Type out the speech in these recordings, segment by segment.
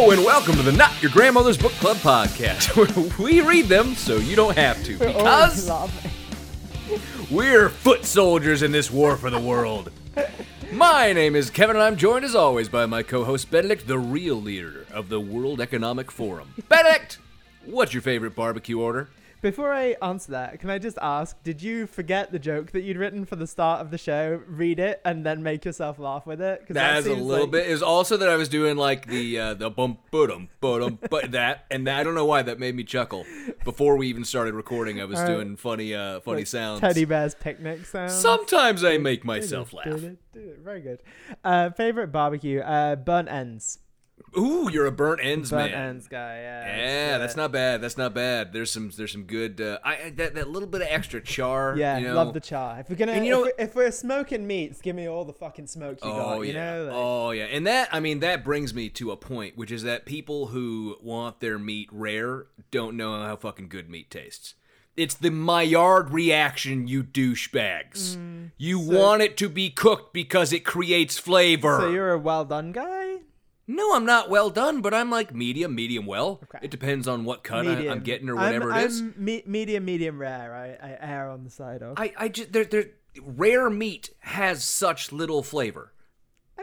Hello and welcome to the Not Your Grandmother's Book Club podcast, where we read them so you don't have to, because we're foot soldiers in this war for the world. My name is Kevin, and I'm joined as always by my co-host Benedict, the real leader of the World Economic Forum. Benedict, what's your favorite barbecue order? Before I answer that, can I just ask, did you forget the joke that you'd written for the start of the show, read it, and then make yourself laugh with it? 'Cause that That's a little like- bit. It was also that I was doing like the uh, the bum ba-dum ba-dum but that and I don't know why that made me chuckle. Before we even started recording, I was Alright. doing funny uh funny sounds. Teddy bear's picnic sounds. Sometimes I make myself laugh. Did it, did it. Very good. Uh, favorite barbecue, uh, burnt ends. Ooh, you're a burnt ends Burnt man. ends guy. Yeah. Yeah, that's uh, not bad. That's not bad. There's some there's some good uh, I that, that little bit of extra char. Yeah, you know? love the char. If we're gonna, And you if, know- we're, if we're smoking meats, give me all the fucking smoke you Oh got. You know. Like, oh yeah. And that I mean that brings me to a point, which is that people who want their meat rare don't know how fucking good meat tastes. It's the Maillard reaction, you douchebags. you Mm. so- want it to be cooked because it creates flavor. So you're a well done guy. No, I'm not well done, but I'm like medium, medium well. Okay. It depends on what cut I, I'm getting or I'm- whatever it is. I'm me- medium, medium rare. I, I err on the side of. I, I just there there rare meat has such little flavor.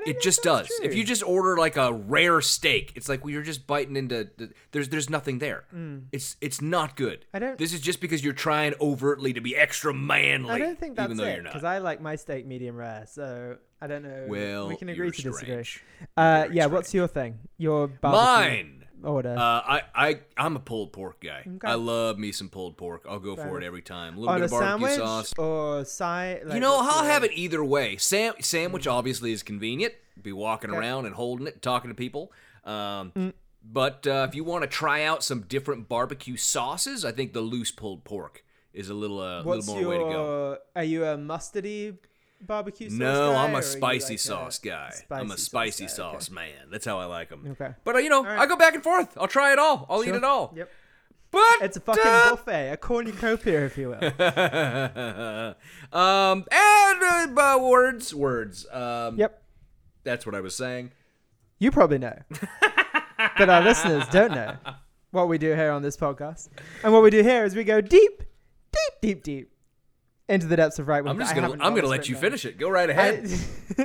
It just does. If you just order like a rare steak, it's like well, you're just biting into. The, there's there's nothing there. It's it's not good. Mm. I don't- This is just because you're trying overtly to be extra manly. I don't think that's even though it because I like my steak medium rare. So I don't know. well, we can agree to disagree. Uh, yeah. What's your thing? Your barbecue Mine. Order Uh, I, I, I'm a pulled pork guy. Okay. I love me some pulled pork. I'll go Fair for it every time. A little on bit of barbecue sandwich sauce. or side. Like, you know, I'll have it either way. Sam- sandwich obviously is convenient. Be walking Okay. around and holding it, talking to people. Um, Mm. But uh, if you want to try out some different barbecue sauces, I think the loose pulled pork is a little, uh, What's little more your? way to go. Are you a mustardy barbecue sauce? No, I'm a spicy like sauce guy. I'm a spicy guy? sauce man. That's how I like them. Okay. But uh, you know, right. I go back and forth. I'll try it all. I'll Sure. eat it all. Yep. But It's a fucking uh, buffet, a cornucopia, if you will. um, and uh, words, words. Um, yep. That's what I was saying. You probably know, but our listeners don't know what we do here on this podcast. And what we do here is we go deep, deep, deep, deep into the depths of right wing. Thought. I'm just gonna I'm gonna let you finish it. Go right ahead.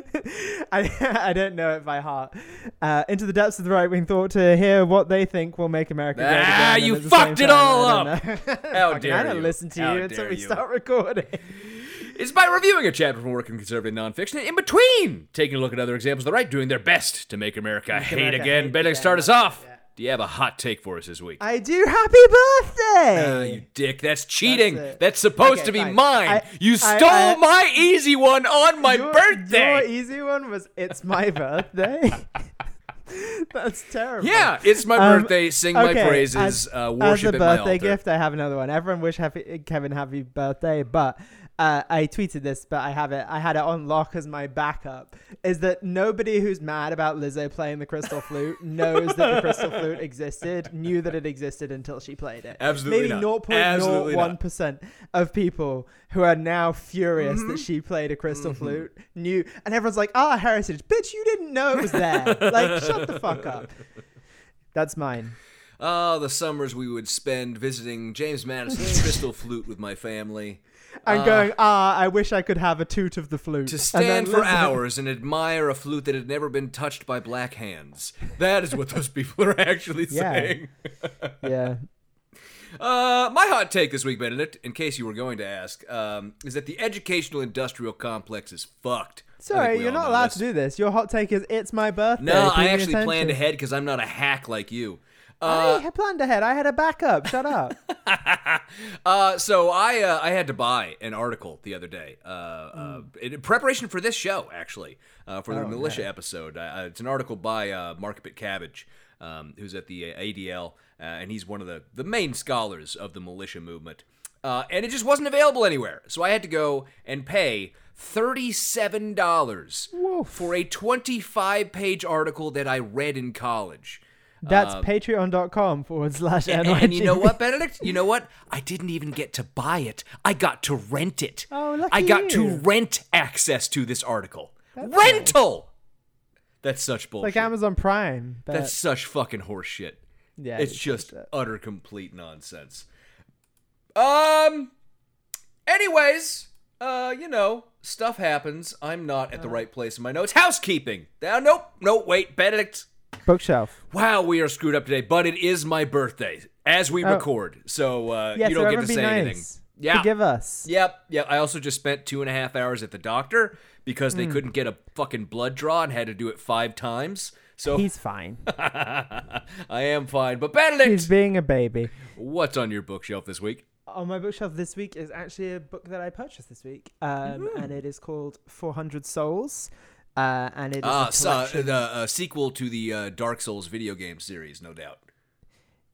I, I, I don't know it by heart. Uh, into the depths of the right wing thought to hear what they think will make America great Ah, you fucked it all up. How dare I don't you. listen to How you until we you. start recording. It's by reviewing a chapter from working conservative nonfiction, and in between taking a look at other examples of the right doing their best to make America hate America again. hate Benedict, start us off. Yeah. Do you have a hot take for us this week? I do. Happy birthday! Ah, you dick. That's cheating. That's That's, supposed Okay, to be fine. mine. I- you stole I- my easy one on my your, birthday. Your easy one was "It's my birthday." That's terrible. yeah, it's my Um, birthday. Sing my okay, praises. As, uh, as worship a at my birthday gift, I have another one. Everyone wish happy, Kevin happy birthday, but uh, I tweeted this, but I have it. I had it on lock as my backup. Is that nobody who's mad about Lizzo playing the crystal flute knows that the crystal flute existed, knew that it existed until she played it. Absolutely Maybe not. Absolutely not. 0.01 percent of people who are now furious Mm-hmm. that she played a crystal flute knew, and everyone's like, "Ah, heritage, bitch, you didn't know it was there." like, shut the fuck up. That's mine. Oh, the summers we would spend visiting James Madison's crystal flute with my family. And going, ah, I wish I could have a toot of the flute. To And stand for listen- hours and admire a flute that had never been touched by black hands. That is what those people are actually Yeah. saying. Yeah. Uh, my hot take this week, Benedict, in case you were going to ask, um, is that the educational industrial complex is fucked. Sorry, you're not allowed this. to do this. Your hot take is it's my birthday. No, I actually attention. planned ahead because I'm not a hack like you. I had planned ahead. I had a backup. Shut up. Uh, so I uh, I had to buy an article the other day uh, uh, in preparation for this show, actually, uh, for the militia episode. Uh, it's an article by uh, Mark Pitcavage, um, who's at the ADL, uh, and he's one of the, the main scholars of the militia movement. Uh, and it just wasn't available anywhere, so I had to go and pay thirty-seven dollars for a twenty-five page article that I read in college. That's patreon.com forward slash And, and you know what, Benedict? You know what? I didn't even get to buy it. I got to rent it. Oh, lucky I got to rent access to this article. Rental. That's such bullshit. Like Amazon Prime. But That's such fucking horseshit. yeah, it's it's just bullshit. utter complete nonsense. Um. Anyways, uh, you know, stuff happens. I'm not at the right place in my notes. Housekeeping. Now, nope, nope. Wait, Benedict. Bookshelf. Wow, we are screwed up today, but it is my birthday as we Oh. record, so uh, Yeah, you don't get to say nice. anything. Yeah. Forgive us. Yep, yep. I also just spent two and a half hours at the doctor because they couldn't get a fucking blood draw and had to do it five times. So He's fine. I am fine. But Benedict, He's being a baby. what's on your bookshelf this week? On my bookshelf this week is actually a book that I purchased this week, um, Hmm. and it is called 400 Souls. Uh, and it is a so, uh, the uh, sequel to the uh, Dark Souls video game series, no doubt.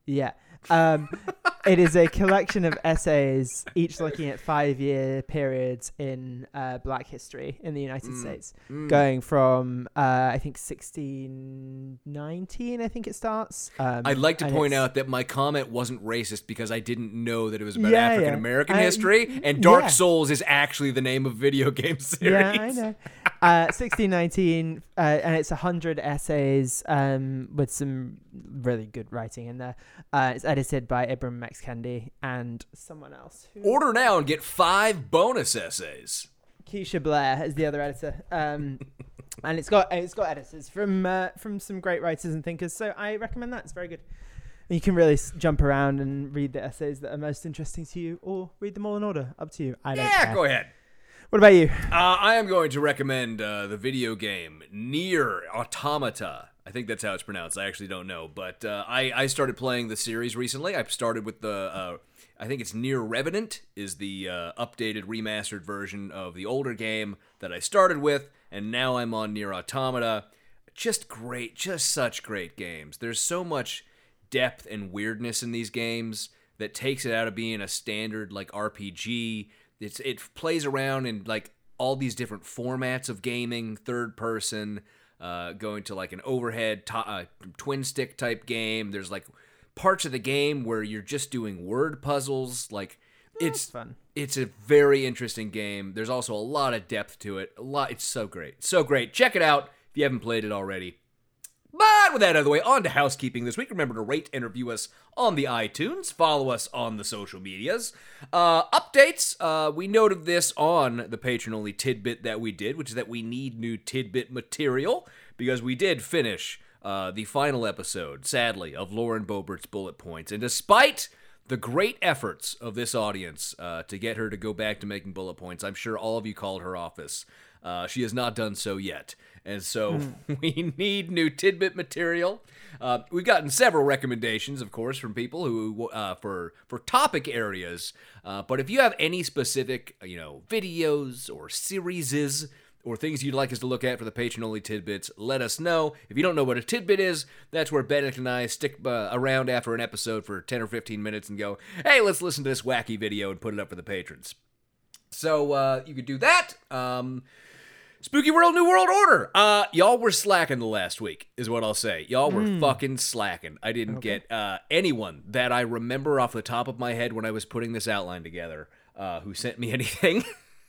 Yeah. Um, it is a collection of essays, each looking at five year periods in uh, black history in the United Mm. States, going from, uh, I think, 1619, I think it starts. Um, I'd like to point out that my comment wasn't racist because I didn't know that it was about Yeah, yeah. African American I- history, and Dark yeah. Souls is actually the name of video game series. Yeah, I know. Uh, 1619, uh, and it's 100 essays um, with some really good writing in there. Uh, it's edited by Ibram X. Kendi and someone else. Who... Order now and get five bonus essays. Keisha Blain is the other editor. Um, and it's got it's got editors from uh, from some great writers and thinkers. So I recommend that. It's very good. You can really s- jump around and read the essays that are most interesting to you, or read them all in order. Up to you. I don't Yeah, care. go ahead. What about you? Uh, I am going to recommend uh, the video game NieR Automata. I think that's how it's pronounced. I actually don't know, but uh, I I started playing the series recently. I started with the uh, I think it's NieR Revenant is the uh, updated remastered version of the older game that I started with, and now I'm on NieR Automata. Just great, just such great games. There's so much depth and weirdness in these games that takes it out of being a standard like RPG. It's it plays around in like all these different formats of gaming, third person, uh, going to like an overhead to- uh, twin stick type game. There's like parts of the game where you're just doing word puzzles. Like it's fun. It's a very interesting game. There's also a lot of depth to it. A lot. It's so great, so great. Check it out if you haven't played it already. But with that out of the way, on to housekeeping this week. Remember to rate and review us on the iTunes. Follow us on the social medias. Uh, updates. Uh, we noted this on the patron only tidbit that we did, which is that we need new tidbit material because we did finish uh, the final episode, sadly, of Lauren Boebert's Bullet Points. And despite the great efforts of this audience uh, to get her to go back to making bullet points, I'm sure all of you called her office. Uh, she has not done so yet. And so we need new tidbit material. Uh, we've gotten several recommendations, of course, from people who uh, for for topic areas. Uh, but if you have any specific, you know, videos or series or things you'd like us to look at for the patron only tidbits, let us know. If you don't know what a tidbit is, that's where Benedict and I stick uh, around after an episode for 10 or 15 minutes and go, hey, let's listen to this wacky video and put it up for the patrons. So uh, you could do that. Um, Spooky World, New World Order. Uh, y'all were slacking the last week, is what I'll say. Y'all were fucking slacking. I didn't get uh, anyone that I remember off the top of my head when I was putting this outline together uh, who sent me anything.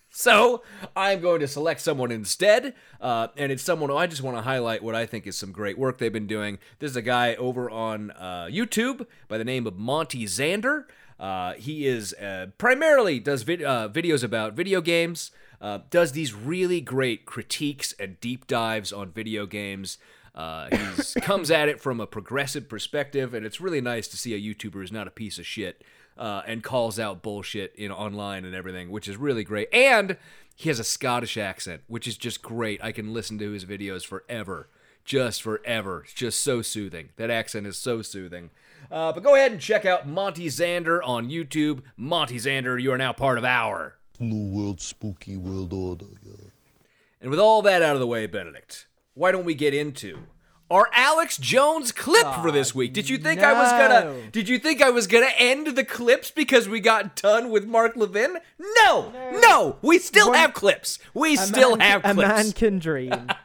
so I'm going to select someone instead, uh, and it's someone who I just want to highlight what I think is some great work they've been doing. This is a guy over on uh, YouTube by the name of Monty Zander. Uh, he is uh, primarily does vid- uh, videos about video games. Uh, does these really great critiques and deep dives on video games. Uh, he comes at it from a progressive perspective, and it's really nice to see a YouTuber who's not a piece of shit uh, and calls out bullshit in online and everything, which is really great. And he has a Scottish accent, which is just great. I can listen to his videos forever, just forever. It's just so soothing. That accent is so soothing. Uh, but go ahead and check out Monty Xander on YouTube. Monty Xander, you are now part of our. New World Spooky World Order. Yeah. And with all that out of the way, Benedict, why don't we get into our Alex Jones clip for this week? Did you think I was gonna? Did you think I was gonna end the clips because we got done with Mark Levin? No, no, we still One- have clips. We still man, have a man can dream.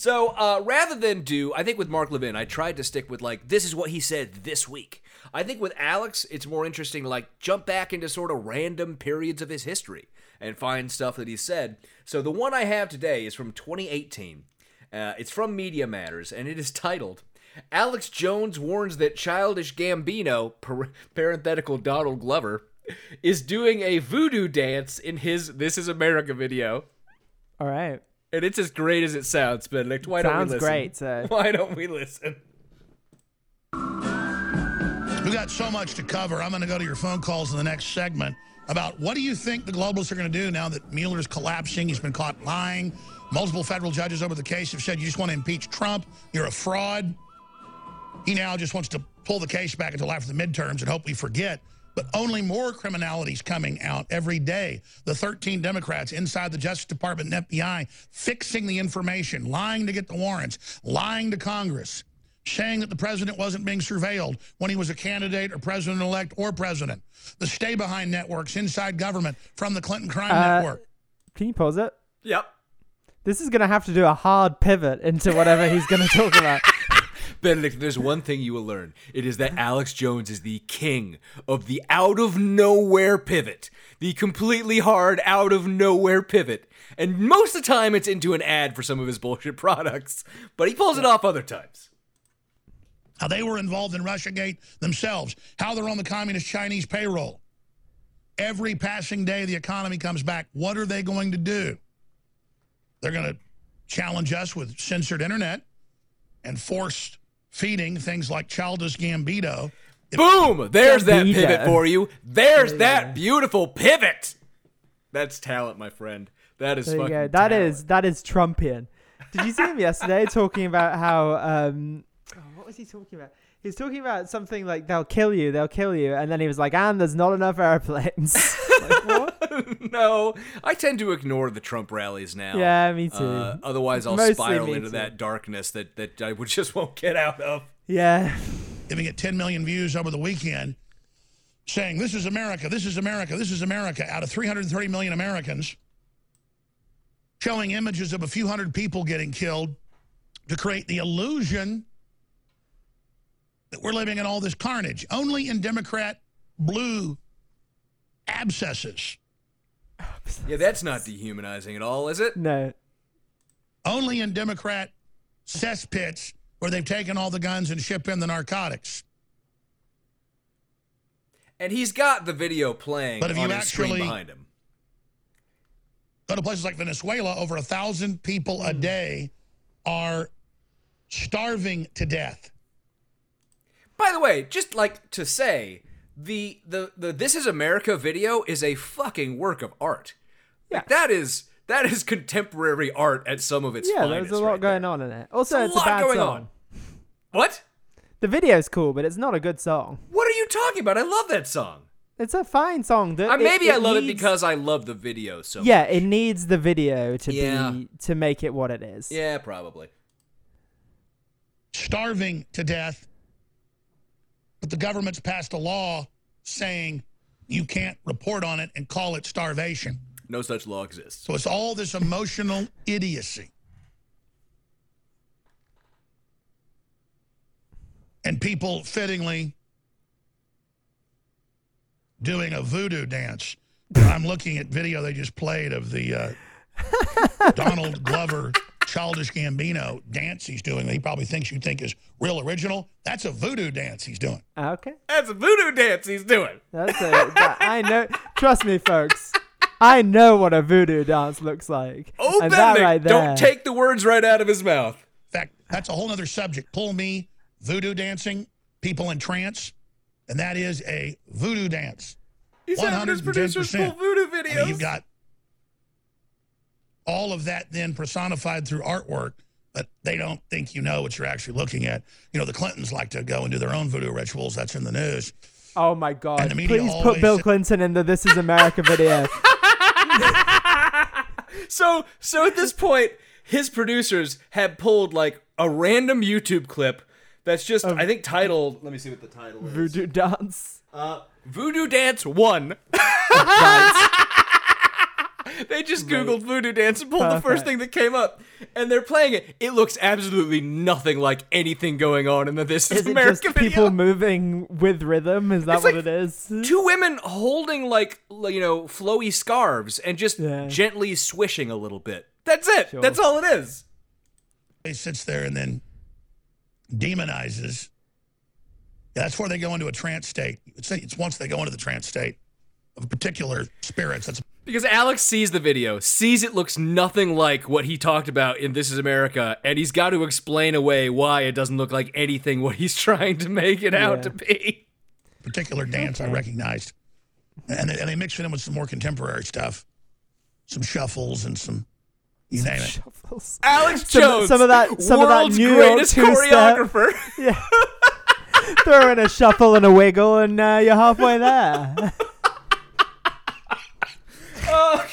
So uh, rather than do, I think with Mark Levin, I tried to stick with like this is what he said this week. I think with Alex, it's more interesting to like jump back into sort of random periods of his history and find stuff that he said. So the one I have today is from 2018. Uh, it's from Media Matters, and it is titled. Alex Jones warns that childish Gambino, par- parenthetical Donald Glover, is doing a voodoo dance in his This Is America video. All right. And it's as great as it sounds, Benedict. Why don't Sounds we listen? great, so- Why don't we listen? We got so much to cover. I'm going to go to your phone calls in the next segment about what do you think the globalists are going to do now that Mueller's collapsing? He's been caught lying. Multiple federal judges over the case have said you just want to impeach Trump. You're a fraud. He now just wants to pull the case back until after the midterms and hope we forget. But only more criminalities coming out every day. The 13 Democrats inside the Justice Department and FBI fixing the information, lying to get the warrants, lying to Congress, saying that the president wasn't being surveilled when he was a candidate or president-elect or president. The stay-behind networks inside government from the Clinton crime Uh, network. Can you pause it? Yep. This is going to have to do a hard pivot into whatever he's going to talk about. Benedict, there's one thing you will learn. It is that Alex Jones is the king of the out of nowhere pivot. The completely hard out of nowhere pivot. And most of the time it's into an ad for some of his bullshit products. But he pulls it off other times. How they were involved in Russiagate themselves, how they're on the communist Chinese payroll. Every passing day the economy comes back, what are they going to do? They're going to challenge us with censored internet and forced feeding things like childish Gambito. Boom! There's that pivot for you. There's that beautiful pivot. That's talent, my friend. That is There you fucking go. That talent. is that is Trumpian. Did you see him yesterday talking about how um what was he talking about? He was talking about something like they'll kill you, they'll kill you, and then he was like, and there's not enough airplanes. like, what? no, I tend to ignore the Trump rallies now. Yeah, me too. Uh, otherwise, I'll Mostly spiral into too. that darkness that, that I would just won't get out of. Yeah. giving it 10 million views over the weekend, saying, This is America, this is America, this is America, out of 330 million Americans, showing images of a few hundred people getting killed to create the illusion that we're living in all this carnage. Only in Democrat blue abscesses, Yeah, that's not dehumanizing at all, is it? No. only in Democrat cesspits where they've taken all the guns and shipped in the narcotics. And he's got the video playing But if on you his screen actually- behind him. go to places like Venezuela, over a thousand people a hmm. day are starving to death. By the way, just like to say, the the the This Is America video is a fucking work of art. Like, that is that is contemporary art at some of its Yeah, finest. there's a lot right going there. on in it. Also, There's it's a a, lot bad going song. on. What? The video's cool, but it's not a good song. What are you talking about? I love that song. It's a fine song. The, Uh, maybe it- I love it because I love the video so yeah, much. it needs the video to Yeah. be to make it what it is. Yeah, probably. starving to death, but the government's passed a law saying you can't report on it and call it starvation. No such law exists. So it's all this emotional idiocy. And people fittingly doing a voodoo dance. I'm looking at video they just played of the uh, Donald Glover childish Gambino dance he's doing. That he probably thinks you think is real original. That's a voodoo dance he's doing. Okay. That's a voodoo dance he's doing. That's it. That- I know. Trust me, folks. I know what a voodoo dance looks like. Oh, and that right there. don't take the words right out of his mouth. In fact, that's a whole other subject. Pull me, voodoo dancing, people in trance, and that is a voodoo dance. He's having his producers pull 110%. voodoo I videos. mean, you've got all of that then personified through artwork but they don't think you know what you're actually looking at. You know, the Clintons like to go and do their own voodoo rituals. That's in the news. Oh my god. And the media Please put Bill say- Clinton in the This Is America video. So, so at this point, his producers had pulled like a random YouTube clip that's just, I think, titled. Let me see what the title is. Voodoo dance. Uh, Voodoo Dance One. Right. They just Googled Voodoo Dance and pulled the first thing that came up, and they're playing it. It looks absolutely nothing like anything going on in the This Is, Is it America just video. people moving with rhythm? Is that It's what like it is? Two women holding like you know flowy scarves and just Yeah. gently swishing a little bit. That's it. That's all it is. He sits there and then demonizes. That's where they go into a trance state. It's, it's once they go into the trance state of particular spirits. That's Because Alex sees the video, sees it looks nothing like what he talked about in This Is America, and he's got to explain away why it doesn't look like anything what he's trying to make it out to be. particular dance I recognized. And they, and they mix it in with some more contemporary stuff, some shuffles and some, you name it. Shuffles. Alex Some- Jones, some of that- some of that world's New York greatest two-step. choreographer. Yeah. Throw in a shuffle and a wiggle, and uh, you're halfway there.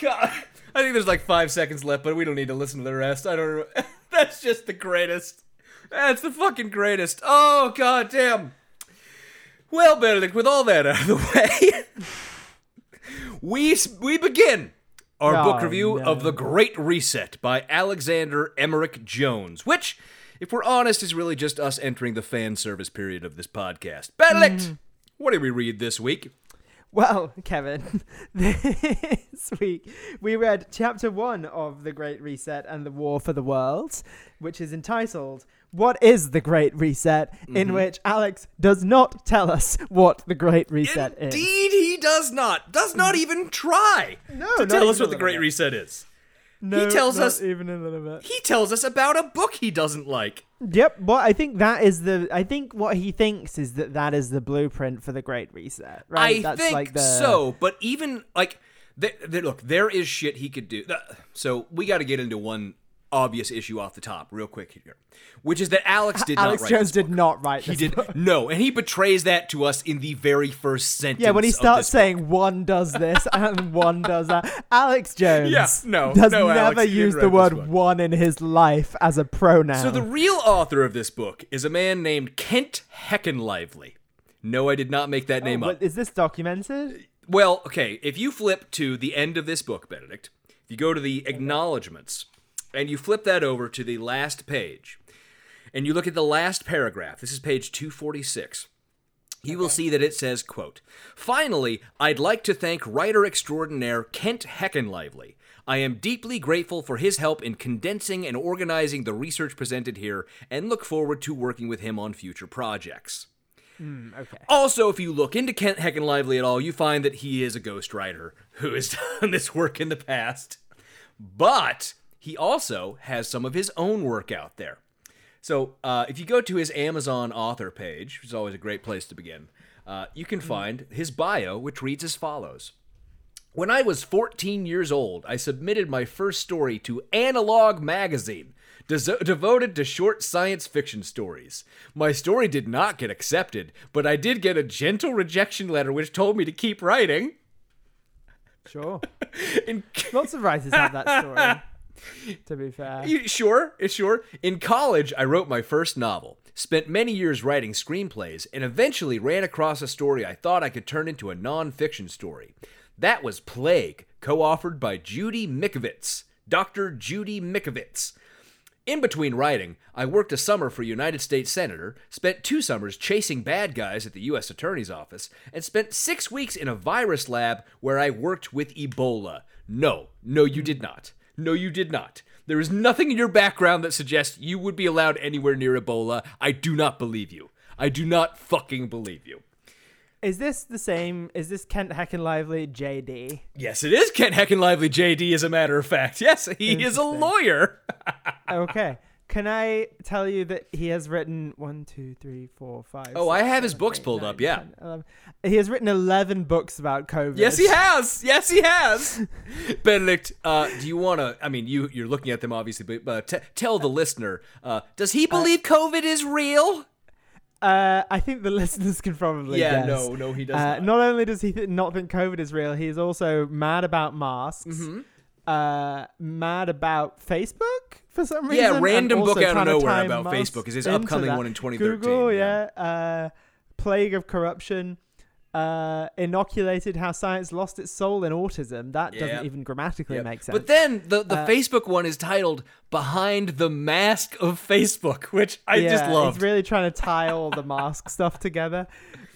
God. I think there's like five seconds left, but we don't need to listen to the rest. I don't. know. That's just the greatest. That's the fucking greatest. Oh god damn. Well, Benedict, with all that out of the way, we we begin our Oh, book review no. of The Great Reset by Alexander Emric Jones, which, if we're honest, is really just us entering the fan service period of this podcast. Benedict, Mm. what did we read this week? Well, Kevin, this week we read chapter one of The Great Reset and the War for the World, which is entitled What is the Great Reset? In mm-hmm. which Alex does not tell us what the Great Reset is. Indeed, he does not. Does not even try No, to not tell us what the Great bit. Reset is. No, tells not us- even a little bit. He tells us about a book he doesn't like. Yep. Well, I think that is the. I think what he thinks is that that is the blueprint for the Great Reset. Right. I That's think like the, so, but even like, th- th- look, there is shit he could do. So we got to get into one obvious issue off the top, real quick here, which is that Alex did Alex not write. Alex Jones did not write. He did book. no, and he betrays that to us in the very first sentence. Yeah, when he starts saying one does this and one does that, Alex Jones Yeah, no, does no, never didn't use the word one. in his life as a pronoun. So the real author of this book is a man named Kent Heckenlively. No, I did not make that name Oh, up. but is this documented? Well, okay, if you flip to the end of this book, Benedict, if you go to the acknowledgments and you flip that over to the last page and you look at the last paragraph, this is page 246. You will see that it says, quote, Finally, I'd like to thank writer extraordinaire Kent Heckenlively. I am deeply grateful for his help in condensing and organizing the research presented here and look forward to working with him on future projects. Hmm, okay. Also, if you look into Kent Heckenlively at all, you find that he is a ghostwriter who has done this work in the past. But he also has some of his own work out there. So uh, if you go to his Amazon author page, which is always a great place to begin, uh, you can find his bio, which reads as follows. When I was 14 years old, I submitted my first story to Analog Magazine, des- devoted to short science fiction stories. My story did not get accepted, but I did get a gentle rejection letter which told me to keep writing. Sure. In- Lots of writers have that story. to be fair. Sure, sure. In college, I wrote my first novel, spent many years writing screenplays, and eventually ran across a story I thought I could turn into a nonfiction story. That was Plague, co authored by Judy Mikovits, Dr. Judy Mikovits. In between writing, I worked a summer for United States Senator, spent two summers chasing bad guys at the U.S. Attorney's Office, and spent six weeks in a virus lab where I worked with Ebola. No, no, you did not. No, you did not. There is nothing in your background that suggests you would be allowed anywhere near Ebola. I do not believe you. I do not fucking believe you. Is this the same? Is this Kent Heckenlively JD? Yes, it is Kent Heckenlively, JD, as a matter of fact. Yes, he is a lawyer. Okay. Can I tell you that he has written one, two, three, four, five. Oh, six, I have his seven, books eight, pulled nine, up, yeah. 10, 11. He has written eleven books about COVID. Yes, he has. Yes, he has. Benedict, uh, do you want to? I mean, you you're looking at them obviously, but uh, t- tell the listener: uh, Does he believe COVID is real? Uh, I think the listeners can probably Yeah, guess. no, no, he does Uh, not. not only does he th- not think COVID is real, he's also mad about masks. Mm-hmm. Uh, mad about Facebook for some reason. Yeah, random book out of nowhere about Facebook is his upcoming that. one in 2013, Google, yeah. yeah. Uh, plague of corruption. Uh, inoculated how science lost its soul in autism. That Yeah. doesn't even grammatically Yep. make sense. But then the the Uh, Facebook one is titled "Behind the Mask of Facebook," which I yeah, just love. He's really trying to tie all the mask stuff together.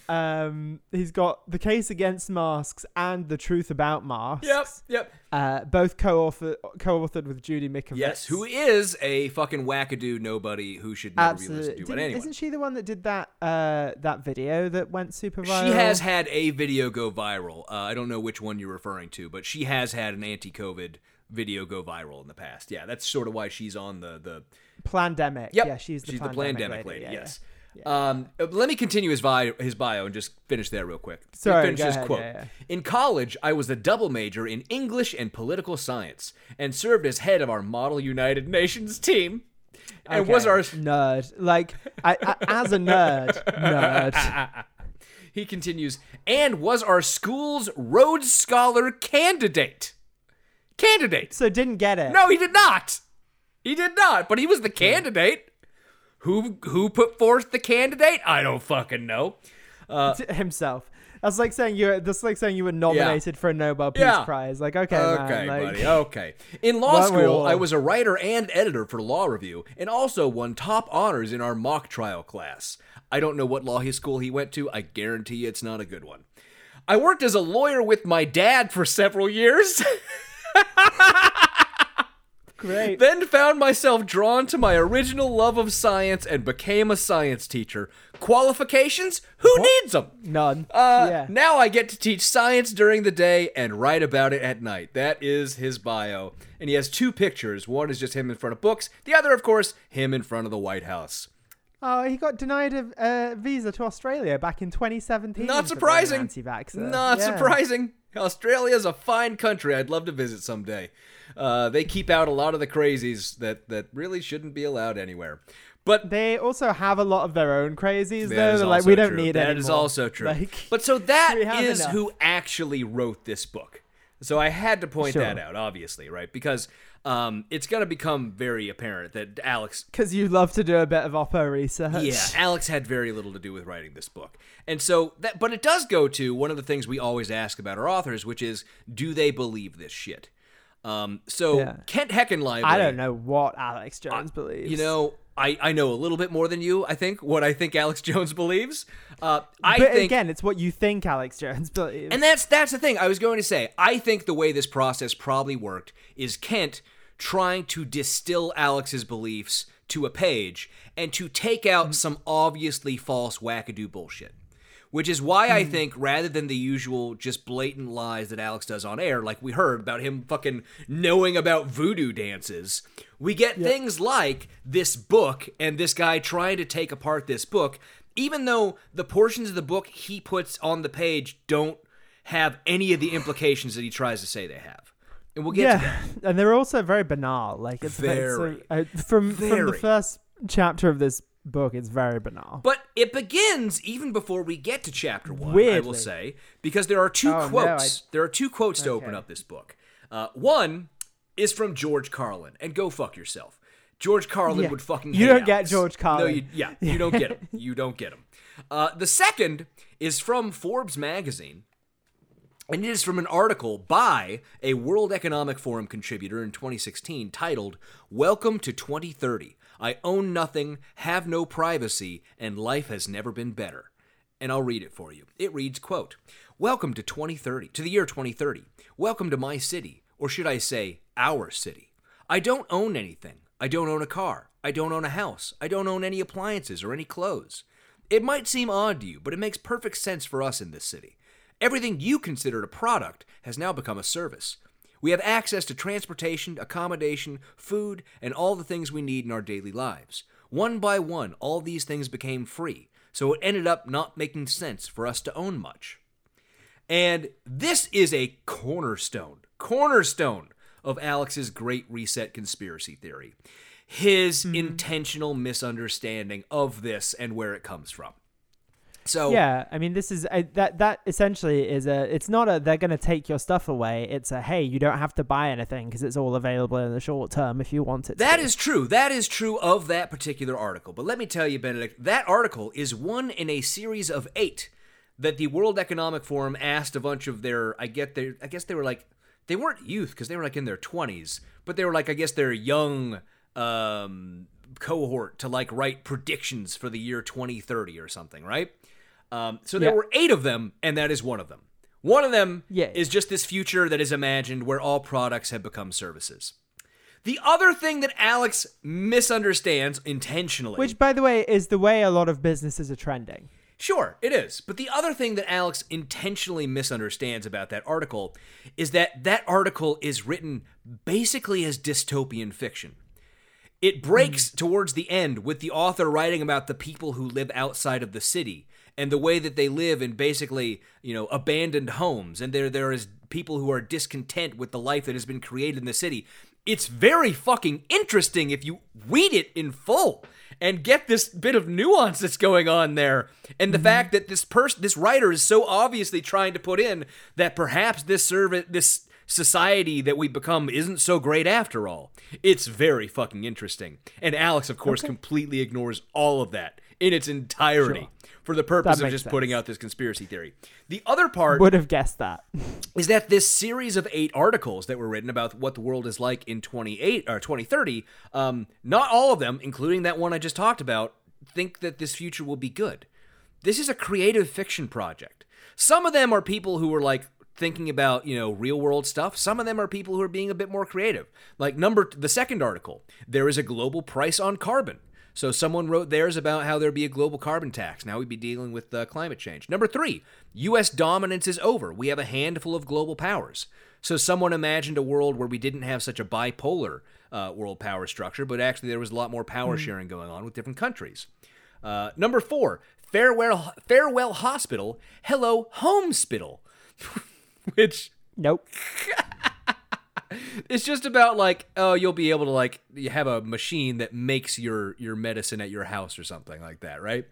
Um, he's got the case against masks and the truth about masks. Yep, yep. Uh, both co-author, co-authored with Judy Mikovits. Yes, who is a fucking wackadoo nobody who should never be Absolutely. listened to. Didn't- anyway, Isn't she the one that did that uh, that video that went super viral? She has had a video go viral. Uh, I don't know which one you're referring to, but she has had an anti-COVID video go viral in the past. Yeah, that's sort of why she's on the the. Plandemic. Yep, Yeah, she's the she's plandemic, the pandemic lady. lady. Yeah, yes. Um, uh, let me continue his bio, his bio and just finish there real quick. Sorry, finish his ahead, quote. yeah, yeah. In college, I was a double major in English and political science, and served as head of our Model United Nations team. And was our nerd. Like, I, I, as a nerd, nerd. he continues, and was our school's Rhodes Scholar candidate. Candidate. So didn't get it. No, he did not. He did not. But he was the candidate. Who who put forth the candidate? I don't fucking know. Uh, himself. That's like saying you're. That's like saying you were nominated for a Nobel Peace Yeah. Prize. Like, okay, Okay, man, like, buddy. Okay. In law school. I was a writer and editor for Law Review, and also won top honors in our mock trial class. I don't know what law school he went to. I guarantee you it's not a good one. I worked as a lawyer with my dad for several years. Great. then found myself drawn to my original love of science and became a science teacher. Qualifications? Who needs them? None. Uh, yeah. Now I get to teach science during the day and write about it at night. That is his bio. And he has two pictures. One is just him in front of books, the other, of course, him in front of the White House. Oh, he got denied a uh, visa to Australia back in 2017. Not surprising. Anti-vaxxer. Not Yeah. surprising. Australia's a fine country. I'd love to visit someday. Uh, they keep out a lot of the crazies that, that really shouldn't be allowed anywhere. But They also have a lot of their own crazies, though. They're like, we don't true. need That any is also true. Like, but so that is enough. who actually wrote this book. So I had to point Sure. that out, obviously, right? Because um, it's going to become very apparent that Alex, because you love to do a bit of oppo research. yeah, Alex had very little to do with writing this book, and so that. But it does go to one of the things we always ask about our authors, which is, do they believe this shit? Um, so Yeah. Kent Heckenlively, I don't know what Alex Jones believes. You know, I, I know a little bit more than you. I think what I think Alex Jones believes. Uh, I but think again, it's what you think Alex Jones believes. And that's that's the thing I was going to say. I think the way this process probably worked is Kent trying to distill Alex's beliefs to a page and to take out some obviously false wackadoo bullshit. Which is why I think rather than the usual just blatant lies that Alex does on air, like we heard about him fucking knowing about voodoo dances, we get things like this book and this guy trying to take apart this book, even though the portions of the book he puts on the page don't have any of the implications that he tries to say they have. And we'll get to that. yeah, and they're also very banal. Like it's Very. a- uh, from from the first chapter of this book, it's very banal. But it begins even before we get to chapter one, I will say, because there are two Oh, no, quotes. I- There are two quotes to open up this book. Uh, one is from George Carlin, and go fuck yourself. George Carlin Yeah. would fucking. You don't get. George No, Carlin. you, yeah, you don't get him. You don't get him. Uh, the second is from Forbes magazine, and it is from an article by a World Economic Forum contributor in 2016 titled Welcome to 2030. I own nothing, have no privacy, and life has never been better. And I'll read it for you. It reads, quote, Welcome to 2030, to the year 2030. Welcome to my city, or should I say, our city. I don't own anything. I don't own a car. I don't own a house. I don't own any appliances or any clothes. It might seem odd to you, but it makes perfect sense for us in this city. Everything you considered a product has now become a service. We have access to transportation, accommodation, food, and all the things we need in our daily lives. One by one, all these things became free, so it ended up not making sense for us to own much. And this is a cornerstone, cornerstone of Alex's Great Reset conspiracy theory. His mm-hmm. intentional misunderstanding of this and where it comes from. So Yeah, I mean, this is that that essentially is a. It's not a they're going to take your stuff away. It's a hey, you don't have to buy anything because it's all available in the short term if you want it. That to. is true. That is true of that particular article. But let me tell you, Benedict, that article is one in a series of eight that the World Economic Forum asked a bunch of their. I get their. I guess they were like they weren't youth because they were like in their twenties, but they were like I guess they're young um, cohort to like write predictions for the year 2030 or something, right? Um, so there Yeah. were eight of them, and that is one of them. One of them Yeah. is just this future that is imagined where all products have become services. The other thing that Alex misunderstands intentionally. Which, by the way, is the way a lot of businesses are trending. Sure, it is. But the other thing that Alex intentionally misunderstands about that article is that that article is written basically as dystopian fiction. It breaks mm-hmm. towards the end with the author writing about the people who live outside of the city and the way that they live in basically, you know, abandoned homes. And there there is people who are discontent with the life that has been created in the city. It's very fucking interesting if you read it in full and get this bit of nuance that's going on there. And the mm-hmm. fact that this person this writer is so obviously trying to put in that perhaps this service this society that we become isn't so great after all. It's very fucking interesting. And Alex, of course, completely ignores all of that in its entirety for the purpose of just putting out this conspiracy theory. The other part Would have guessed that. is that this series of eight articles that were written about what the world is like in 28 or 2030, um, not all of them, including that one I just talked about, think that this future will be good. This is a creative fiction project. Some of them are people who are like thinking about, you know, real world stuff. Some of them are people who are being a bit more creative. Like number the second article, there is a global price on carbon. So someone wrote theirs about how there'd be a global carbon tax. Now we'd be dealing with uh, climate change. Number three, U.S. dominance is over. We have a handful of global powers. So someone imagined a world where we didn't have such a bipolar uh, world power structure, but actually there was a lot more power sharing going on with different countries. Uh, number four, farewell, farewell hospital, hello home homespital, which Nope. it's just about like oh you'll be able to like you have a machine that makes your your medicine at your house or something like that right?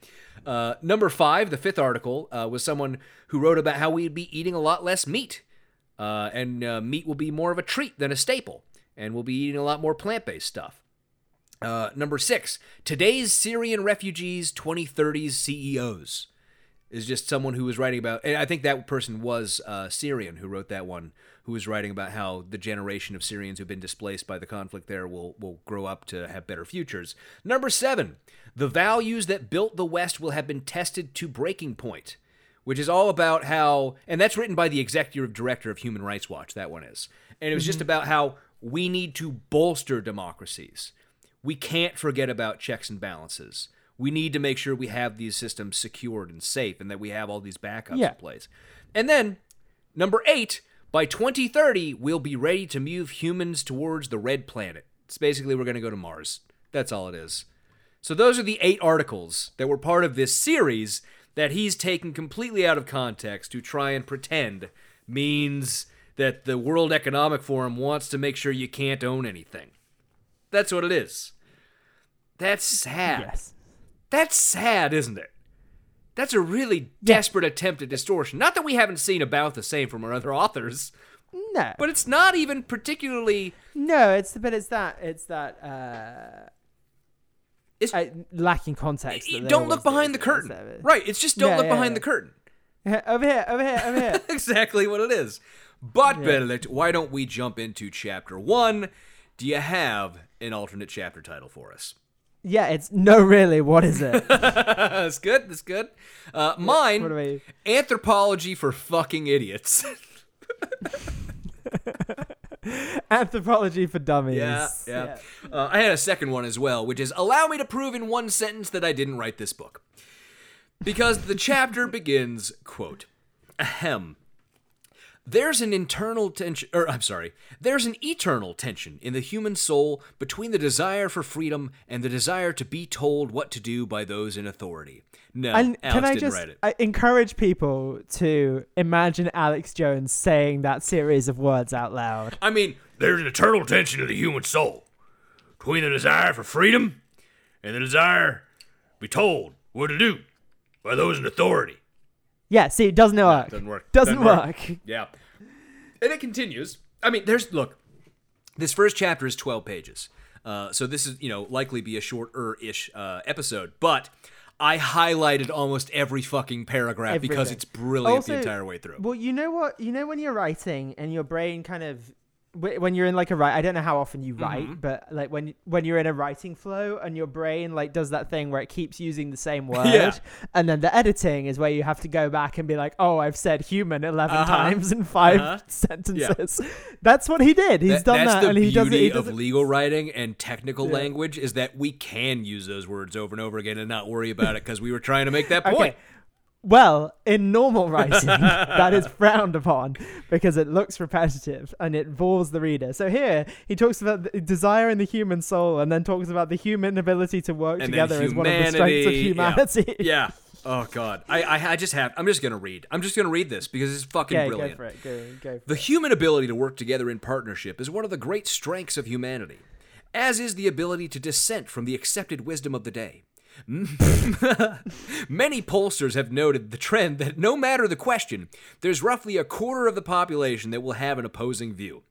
Uh, number five the fifth article uh, was someone who wrote about how we'd be eating a lot less meat uh, and uh, meat will be more of a treat than a staple and we'll be eating a lot more plant-based stuff. Uh, number six today's syrian refugees 2030s ceos is just someone who was writing about, and I think that person was uh, Syrian who wrote that one, who was writing about how the generation of Syrians who've been displaced by the conflict there will will grow up to have better futures. Number seven, the values that built the West will have been tested to breaking point, which is all about how, and that's written by the executive director of Human Rights Watch. That one is, and it was just about how we need to bolster democracies. We can't forget about checks and balances. We need to make sure we have these systems secured and safe and that we have all these backups Yeah. in place. And then, number eight, by 2030, we'll be ready to move humans towards the red planet. It's basically we're going to go to Mars. That's all it is. So those are the eight articles that were part of this series that he's taken completely out of context to try and pretend means that the World Economic Forum wants to make sure you can't own anything. That's what it is. That's sad. Yes. That's sad, isn't it? That's a really desperate attempt at distortion. Not that we haven't seen about the same from our other authors, No. but it's not even particularly. no, it's but it's that it's that uh, It's, uh lacking context. don't look behind the curtain. it- Right. It's just don't Yeah, look yeah, behind yeah. the curtain. Over here, over here, over here. exactly what it is. But Benedict, why don't we jump into chapter one? Do you have an alternate chapter title for us? Yeah, it's no, really. What is it? that's good. That's good. Uh, mine, what you? anthropology for fucking idiots. Anthropology for dummies. Yeah, yeah. Uh, I had a second one as well, which is allow me to prove in one sentence that I didn't write this book. Because the chapter begins, quote, ahem. There's an internal tension, or I'm sorry, there's an eternal tension in the human soul between the desire for freedom and the desire to be told what to do by those in authority. No, And Alex can I didn't just write it. I encourage people to imagine Alex Jones saying that series of words out loud? I mean, there's an eternal tension in the human soul between the desire for freedom and the desire to be told what to do by those in authority. Yeah, see, it doesn't work. Doesn't work. Doesn't, Doesn't work. work. Yeah. And it continues. I mean, there's look. This first chapter is 12 pages. Uh, so this is, you know, likely be a shorter-ish uh, episode, but I highlighted almost every fucking paragraph because it's brilliant Also, the entire way through. Well, you know what? You know when you're writing and your brain kind of when you're in like a write. I don't know how often you write, Mm-hmm. but like when when you're in a writing flow and your brain like does that thing where it keeps using the same word, Yeah. and then the editing is where you have to go back and be like, oh, I've said human 11 Uh-huh. times in 5 Uh-huh. sentences. That's what he did. He's That- done that's that, the and he does it. beauty He of it legal writing and technical Yeah. language is that we can use those words over and over again and not worry about it because we were trying to make that Okay. Well, in normal writing, that is frowned upon because it looks repetitive and it bores the reader. So here, he talks about the desire in the human soul and then talks about the human ability to work And together as one of the strengths of humanity, yeah. Yeah. Oh God. I, I I just have. I'm just gonna read. I'm just gonna read this because it's fucking Okay, brilliant. go for it. Go, go for The it. human ability to work together in partnership is one of the great strengths of humanity, as is the ability to dissent from the accepted wisdom of the day. Many pollsters have noted the trend that no matter the question, there's roughly a quarter of the population that will have an opposing view.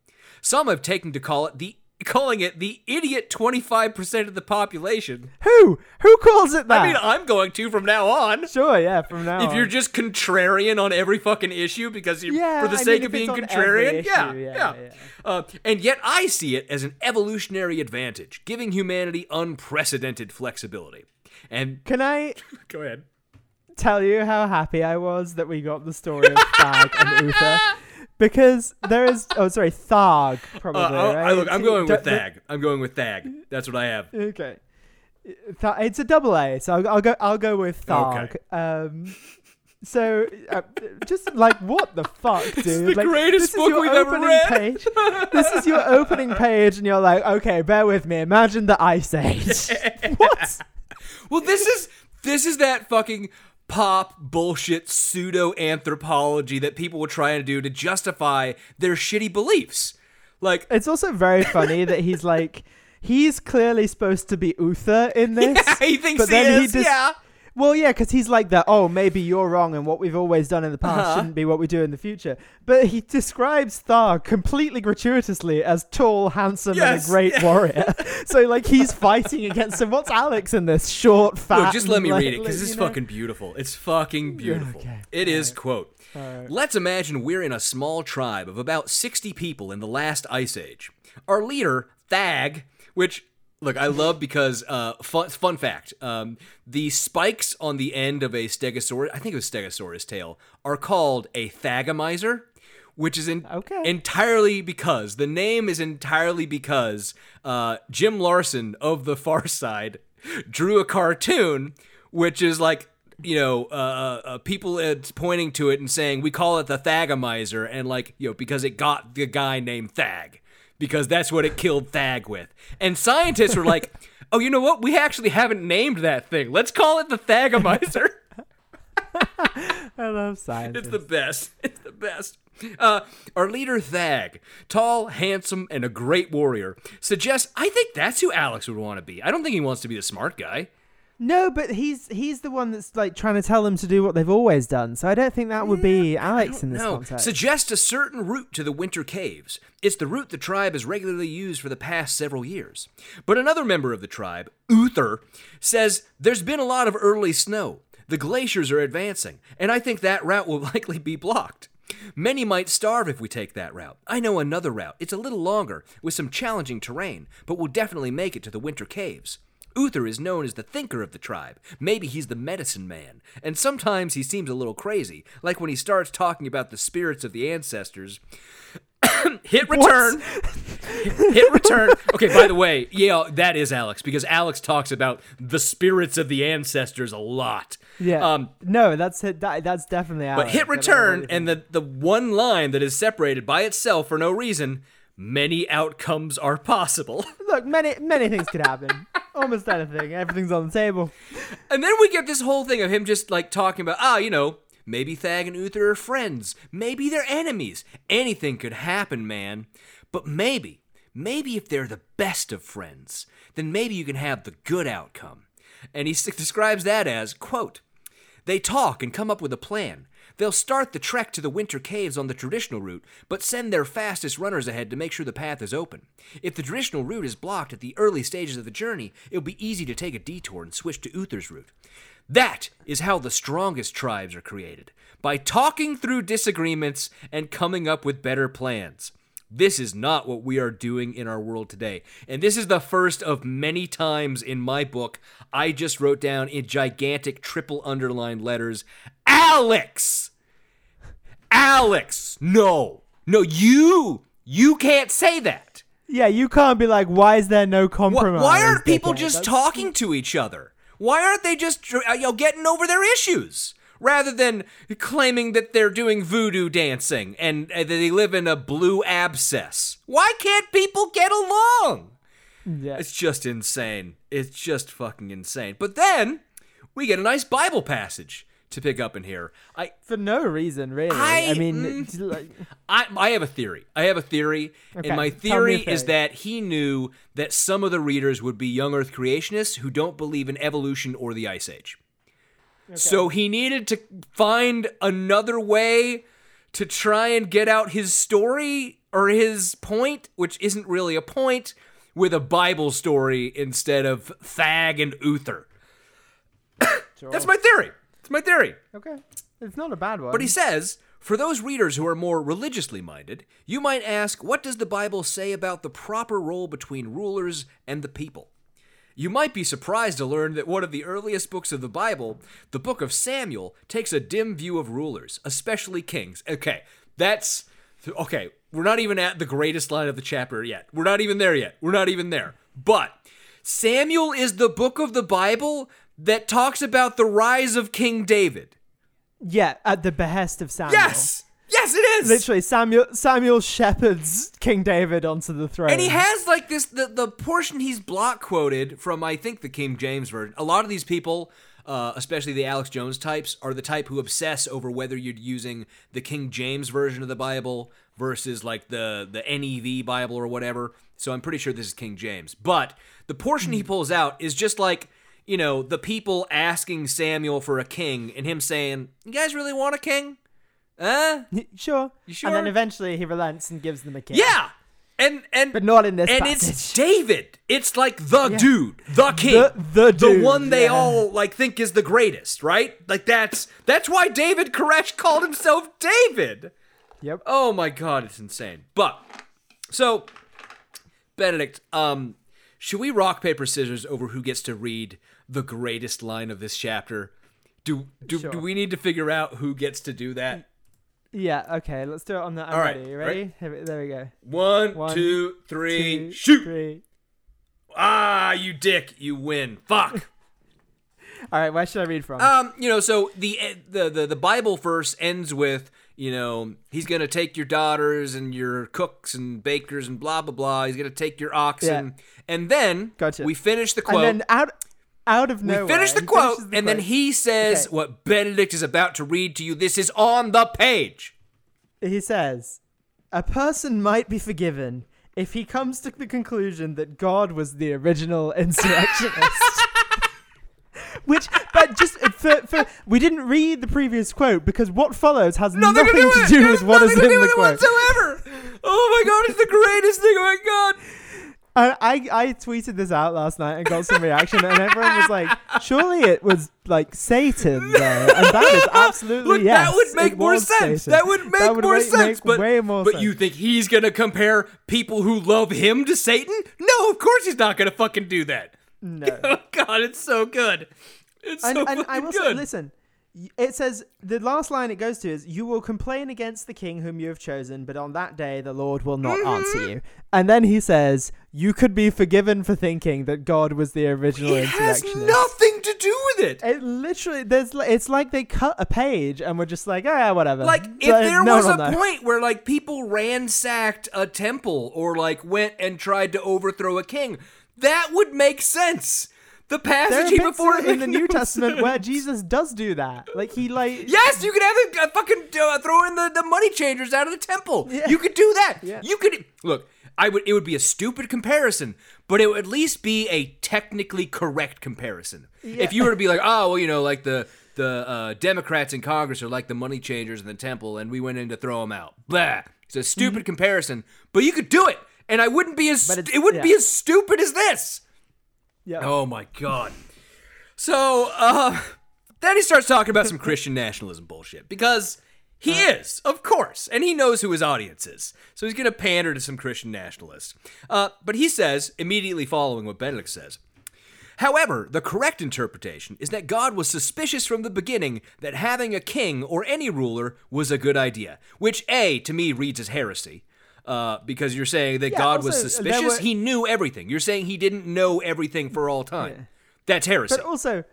Some have taken to call it the calling it the idiot 25% of the population. Who? Who calls it that? I mean, I'm going to from now on. sure, yeah, from now If on. you're just contrarian on every fucking issue because you Yeah, for the I sake mean, of being contrarian, issue, yeah, yeah, yeah. yeah. Uh, and yet I see it as an evolutionary advantage, giving humanity unprecedented flexibility. And Can I go ahead. tell you how happy I was that we got the story of Thag and Uther? Because there is, oh, sorry, Tharg, probably, Uh, oh, right? I- look, I'm going with Thag. I'm going with Thag. That's what I have. Okay. Th- it's a double A, so I'll, I'll go. I'll go with Tharg. Okay. Um, so uh, just like what the fuck, dude? the like, greatest this is book your we've ever opening read. Page. this is your opening page, and you're like, okay, bear with me. Imagine the Ice Age. what? Well, this is this is that fucking pop bullshit pseudo anthropology that people were trying to do to justify their shitty beliefs. Like It's also very funny that he's like, he's clearly supposed to be Uther in this. Yeah, he thinks but he then is, just- yeah. Well, yeah, because he's like that. Oh, maybe you're wrong, and what we've always done in the past Uh-huh. shouldn't be what we do in the future. But he describes Thar completely gratuitously as tall, handsome, Yes, and a great yeah. warrior. so, like, he's fighting against him. What's Alex in this? Short, fat. Look, just let me like- read it because it's know? fucking beautiful. It's fucking beautiful. okay. It is quote. Alright. Let's imagine we're in a small tribe of about 60 people in the last ice age. Our leader, Thag, which look, I love because uh fun, fun fact, um the spikes on the end of a stegosaurus, I think it was stegosaurus tail, are called a thagomizer. Which is in, Okay. entirely because the name is entirely because uh, Jim Larson of the Far Side drew a cartoon, which is like you know uh, uh, people uh, pointing to it and saying we call it the Thagomizer, and like you know because it got the guy named Thag because that's what it killed Thag with, and scientists were like. Oh, you know what? We actually haven't named that thing. Let's call it the Thagomizer. I love science. It's the best. It's the best. Uh, our leader, Thag, tall, handsome, and a great warrior, suggests I think that's who Alex would want to be. I don't think he wants to be the smart guy. No, but he's he's the one that's like trying to tell them to do what they've always done. So I don't think that would be Alex in this No, context. suggests a certain route to the winter caves. It's the route the tribe has regularly used for the past several years. But another member of the tribe, Uther, says there's been a lot of early snow. The glaciers are advancing, and I think that route will likely be blocked. Many might starve if we take that route. I know another route. It's a little longer, with some challenging terrain, but we'll definitely make it to the winter caves. Uther is known as the thinker of the tribe. Maybe he's the medicine man. And sometimes he seems a little crazy, like when he starts talking about the spirits of the ancestors hit return. hit return. Okay, by the way, yeah, that is Alex because Alex talks about the spirits of the ancestors a lot. Yeah. Um, no, that's it. That, that's definitely Alex. but hit I don't know what return and the the one line that is separated by itself for no reason. Many outcomes are possible. Look, many many things could happen. Almost anything. Everything's on the table. And then we get this whole thing of him just like talking about, ah, you know, maybe Thag and Uther are friends. Maybe they're enemies. Anything could happen, man. But maybe, maybe if they're the best of friends, then maybe you can have the good outcome. And he describes that as, quote, they talk and come up with a plan. They'll start the trek to the winter caves on the traditional route, but send their fastest runners ahead to make sure the path is open. If the traditional route is blocked at the early stages of the journey, it'll be easy to take a detour and switch to Uther's route. That is how the strongest tribes are created by talking through disagreements and coming up with better plans. This is not what we are doing in our world today. And this is the first of many times in my book I just wrote down in gigantic triple underlined letters Alex! Alex! No! No, you! You can't say that! Yeah, you can't be like, why is there no compromise? Why aren't people just That's- talking to each other? Why aren't they just uh, you know getting over their issues rather than claiming that they're doing voodoo dancing and uh, that they live in a blue abscess? Why can't people get along? Yeah. It's just insane. It's just fucking insane. But then we get a nice Bible passage to pick up in here. I For no reason, really. I- I, mean, mm. like, I, I have a theory. I have a theory, Okay, and my me theory is that he knew that some of the readers would be young Earth creationists who don't believe in evolution or the Ice Age. So he needed to find another way to try and get out his story or his point, which isn't really a point, with a Bible story instead of Thag and Uther. That's my theory. It's my theory. okay, it's not a bad one. But he says, for those readers who are more religiously minded, you might ask, what does the Bible say about the proper role between rulers and the people? You might be surprised to learn that one of the earliest books of the Bible, the book of Samuel, takes a dim view of rulers, especially kings. Okay, that's. Okay, we're not even at the greatest line of the chapter yet. We're not even there yet. We're not even there. But Samuel is the book of the Bible that talks about the rise of King David. yeah, at the behest of Samuel. Yes! Yes, it is! Literally, Samuel Samuel shepherds King David onto the throne. And he has like this the, the portion he's block quoted from I think the King James version. A lot of these people, uh, especially the Alex Jones types, are the type who obsess over whether you're using the King James version of the Bible versus like the the NIV Bible or whatever. So I'm pretty sure this is King James. But the portion he pulls out is just like you know the people asking Samuel for a king and him saying, "You guys really want a king?" Huh? sure. You sure? And then eventually he relents and gives them a kiss. Yeah. And and But not in this and passage. it's David. It's like the Yeah. dude, the king, The- the dude, one they yeah. all like think is the greatest, right? Like that's that's why David Koresh called himself David. Yep. Oh my god, it's insane. But so Benedict, um, should we rock paper scissors over who gets to read the greatest line of this chapter? Do do, Sure. do we need to figure out who gets to do that? Yeah. Okay. Let's do it on the. I'm All right, ready. You ready? Here there we go. One, One, two, three, Two, shoot! Three. Ah, you dick, you win. Fuck. All right. Where should I read from? Um, you know, so the the the, the Bible verse ends with, you know, he's gonna take your daughters and your cooks and bakers and blah blah blah. He's gonna take your oxen, yeah. and then Gotcha. we finish the quote. and then out out of we nowhere. finish the quote, the and then he says Okay. what Benedict is about to read to you. This is on the page. he says, "A person might be forgiven if he comes to the conclusion that God was the original insurrectionist." Which, but just uh, for, for we didn't read the previous quote because what follows has nothing, Nothing to do, to with, do with what is in the quote. whatsoever. Oh my god, it's the greatest thing. Oh my god. And I, I tweeted this out last night and got some reaction, and everyone was like, "Surely it was like Satan, though." And that is absolutely Look, yes. that would make more sense. Satan. That would make would more make- sense. make but way more but sense. you think he's gonna compare people who love him to Satan? No, of course he's not gonna fucking do that. no. Oh god, it's so good. It's and, so and I will good. say, listen, It says the last line it goes to is, "You will complain against the king whom you have chosen, but on that day the Lord will not answer you." And then he says, "You could be forgiven for thinking that God was the original It has nothing to do with it. It literally, there's, it's like they cut a page and we're just like, ah, whatever. Like if So, there no was a one will know. point where like people ransacked a temple or like went and tried to overthrow a king, that would make sense. The passage bits before in the New Testament where Jesus does do that. Like he like Yes, you could have a, a fucking uh, throw in the, the money changers out of the temple. Yeah. You could do that. Yeah. You could look. I would. It would be a stupid comparison, but it would at least be a technically correct comparison. Yeah. If you were to be like, oh, well, you know, like the the uh, Democrats in Congress are like the money changers in the temple, and we went in to throw them out. Blah. It's a stupid comparison, but you could do it, and I wouldn't be as Mm-hmm. It wouldn't be as stupid as this. Yeah. Oh my god. So, uh, then he starts talking about some Christian nationalism bullshit because he is, of course, and he knows who his audience is. So he's gonna pander to some Christian nationalists. Uh, but he says, immediately following what Benedict says, However, the correct interpretation is that God was suspicious from the beginning that having a king or any ruler was a good idea, which A, to me, reads as heresy. Uh, because you're saying that Yeah, God was also, there suspicious. were- He knew everything. You're saying he didn't know everything for all time. That's heresy. But also,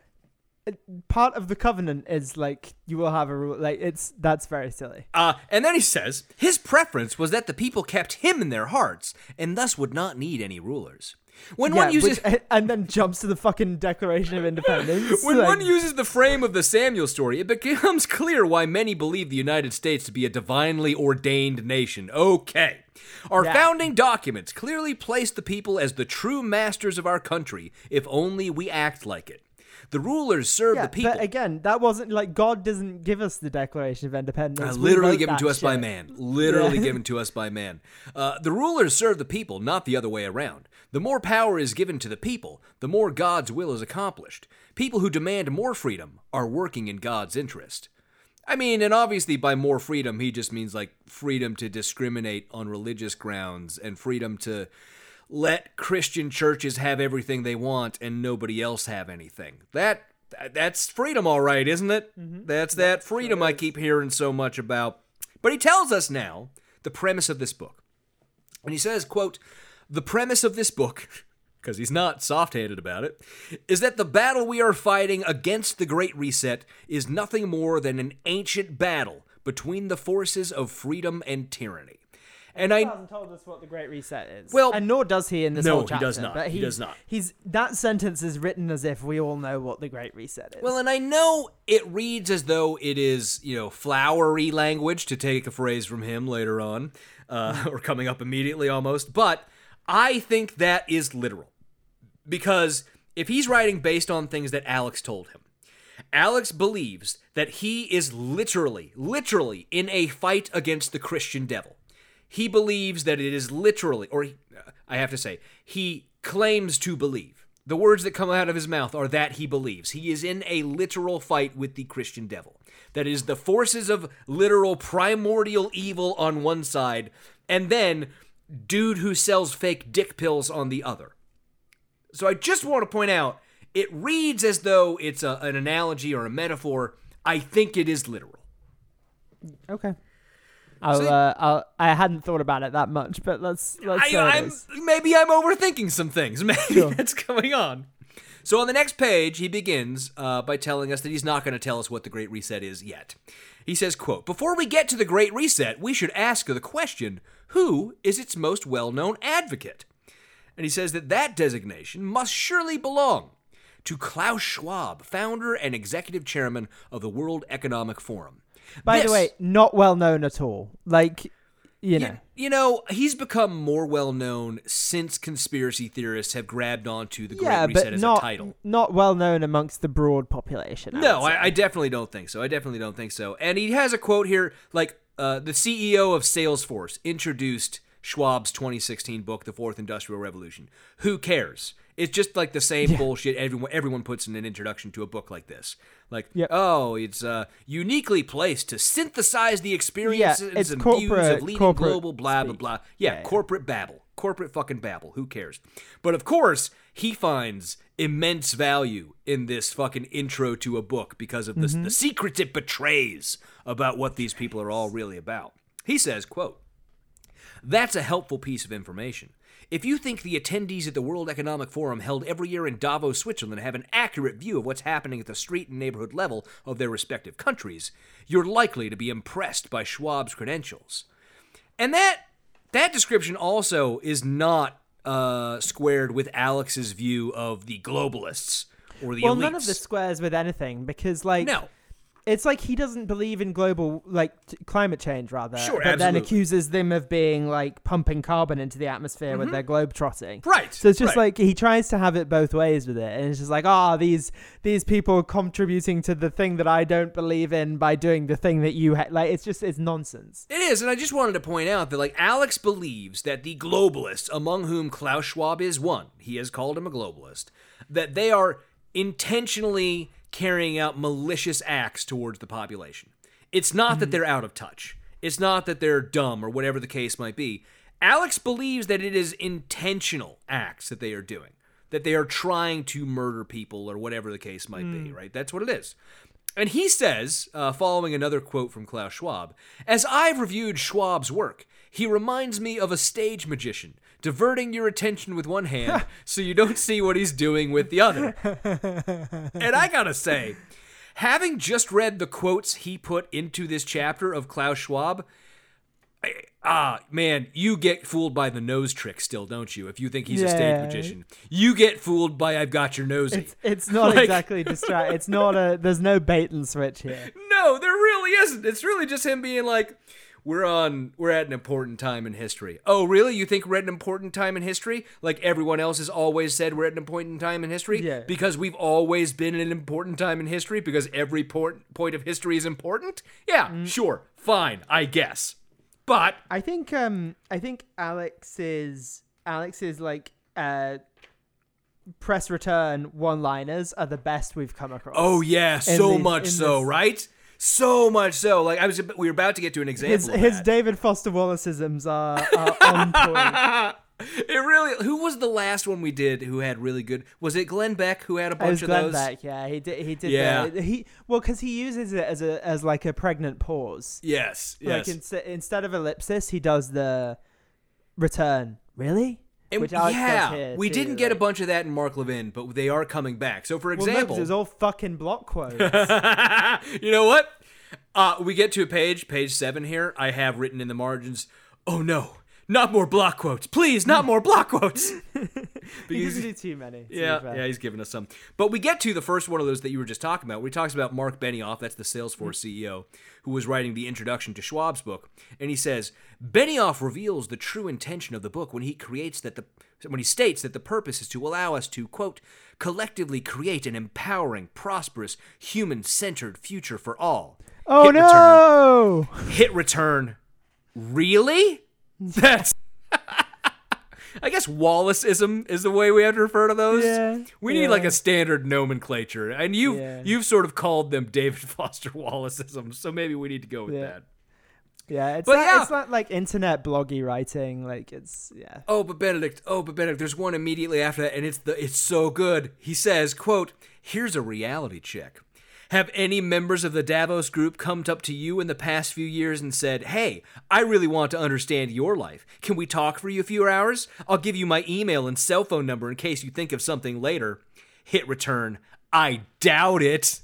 uh, part of the covenant is like you will have a rule. Like it's that's very silly. Uh, and then he says his preference was that the people kept him in their hearts and thus would not need any rulers. When one uses which- and then jumps to the fucking Declaration of Independence. when like- one uses the frame of the Samuel story, it becomes clear why many believe the United States to be a divinely ordained nation. Okay. Our Yeah. founding documents clearly place the people as the true masters of our country, if only we act like it. The rulers serve yeah, the people. but again, that wasn't like God doesn't give us the Declaration of Independence. Uh, literally given to us by man. Literally Yeah. given to us by man. Uh, the rulers serve the people, not the other way around. The more power is given to the people, the more God's will is accomplished. People who demand more freedom are working in God's interest. I mean, and obviously by more freedom, he just means like freedom to discriminate on religious grounds and freedom to let Christian churches have everything they want and nobody else have anything. That that's freedom all right, isn't it? Mm-hmm. That's that freedom I keep hearing so much about. But he tells us now the premise of this book. And he says, quote, "The premise of this book because he's not soft-handed about it, is that the battle we are fighting against the Great Reset is nothing more than an ancient battle between the forces of freedom and tyranny. And He I hasn't told us what the Great Reset is. Well, and nor does he in this no, whole he does not. But He he's- does not. He's that sentence is written as if we all know what the Great Reset is. Well, and I know it reads as though it is, you know, flowery language to take a phrase from him later on, uh, or coming up immediately almost, but I think that is literal. Because if he's writing based on things that Alex told him, Alex believes that he is literally, literally in a fight against the Christian devil. He believes that it is literally, or he, uh, I have to say, he claims to believe. The words that come out of his mouth are that he believes. He is in a literal fight with the Christian devil. That is the forces of literal primordial evil on one side, and then dude who sells fake dick pills on the other. So I just want to point out it reads as though it's a, an analogy or a metaphor. I think it is literal. okay. I'll, So- uh, I'll, I hadn't thought about it that much, but let's let's I, I'm, maybe I'm overthinking some things. Maybe Sure. that's going on. So on the next page, he begins uh, by telling us that he's not going to tell us what the Great Reset is yet. He says, "quote Before we get to the Great Reset, we should ask the question: Who is its most well-known advocate?" And he says that that designation must surely belong to Klaus Schwab, founder and executive chairman of the World Economic Forum. By This- the way, not well known at all. Like, you know, You, you know, he's become more well known since conspiracy theorists have grabbed onto the Great yeah, Reset as not a title. not well known amongst the broad population. I No. I, I definitely don't think so. I definitely don't think so. And he has a quote here, like uh, the CEO of Salesforce introduced Schwab's 2016 book, The Fourth Industrial Revolution. Who cares? It's just like the same bullshit everyone everyone puts in an introduction to a book like this. Like, Yep. oh, it's uh, uniquely placed to synthesize the experiences it's and views of leading global blah blah blah. Yeah, Yeah, yeah. corporate babble, corporate fucking babble. Who cares? But of course, he finds immense value in this fucking intro to a book because of the, the secrets it betrays about what these people are all really about. He says, quote, that's a helpful piece of information. If you think the attendees at the World Economic Forum held every year in Davos, Switzerland have an accurate view of what's happening at the street and neighborhood level of their respective countries, you're likely to be impressed by Schwab's credentials. And that that description also is not uh, squared with Alex's view of the globalists or the well, elites. none of this squares with anything because, like, No. It's like he doesn't believe in global, like, t- climate change, rather. Sure, but then accuses them of being like pumping carbon into the atmosphere with their globe trotting. Mm-hmm. Right, So it's just right. like he tries to have it both ways with it, and it's just like, ah, these these people contributing to the thing that I don't believe in by doing the thing that you ha-. like. It's just it's nonsense. It is, and I just wanted to point out that like Alex believes that the globalists, among whom Klaus Schwab is one, he has called him a globalist, that they are intentionally carrying out malicious acts towards the population. It's not that they're out of touch. It's not that they're dumb or whatever the case might be. Alex believes that it is intentional acts that they are doing, that they are trying to murder people or whatever the case might be, right? That's what it is. And he says, uh, following another quote from Klaus Schwab, As I've reviewed Schwab's work, he reminds me of a stage magician, diverting your attention with one hand so you don't see what he's doing with the other. and I gotta say, having just read the quotes he put into this chapter of Klaus Schwab, I, ah, man, you get fooled by the nose trick still, don't you? If you think he's a stage Yeah. magician, you get fooled by I've got your nosy. It's it's not Like- exactly distract. It's not a. There's no bait and switch here. No, there really isn't. It's really just him being like, "We're on. We're at an important time in history." Oh, really? You think we're at an important time in history? Like everyone else has always said, we're at an important time in history. Yeah. Because we've always been at an important time in history. Because every port- point of history is important. Yeah, Mm. sure, fine, I guess. But I think um I think Alex's Alex's like uh press return one liners are the best we've come across. oh yeah, In so much so, this- right? So much so. Like I was, we were about to get to an example. His his. David Foster Wallaceisms are, are on point. It really. Who was the last one we did who had really good? Was it Glenn Beck who had a It bunch was of Glenn those? Beck, yeah. He did he did Yeah. the, he well because he uses it as a as like a pregnant pause. Yes, Like yes. instead instead of ellipsis, he does the return. Really? And Which Alex does yeah, we too, didn't get a bunch of that in Mark Levin, but they are coming back. So, for Well, no, example, it was all fucking block quotes. you know what? Uh, we get to a page, page seven here. I have written in the margins, "Oh no, not more block quotes, please, not more block quotes." he doesn't do too many. to Yeah, yeah, he's giving us some. But we get to the first one of those that you were just talking about. Where he talks about Mark Benioff, that's the Salesforce mm. CEO, who was writing the introduction to Schwab's book, and he says Benioff reveals the true intention of the book when he creates that the when he states that the purpose is to allow us to quote collectively create an empowering, prosperous, human-centered future for all. Oh Hit return. no! Hit return. Really? That's. I guess Wallaceism is the way we have to refer to those. Yeah, we need yeah. like a standard nomenclature, and you've Yeah. you've sort of called them David Foster Wallaceism, so maybe we need to go with Yeah. that. Yeah, it's But not, yeah. it's not like internet bloggy writing. Like it's yeah. Oh, but Benedict, oh, but Benedict, there's one immediately after that, and it's the it's so good. He says, quote, here's a reality check. Have any members of the Davos group come up to you in the past few years and said, Hey, I really want to understand your life. Can we talk for you a few hours? I'll give you my email and cell phone number in case you think of something later. Hit return. I doubt it.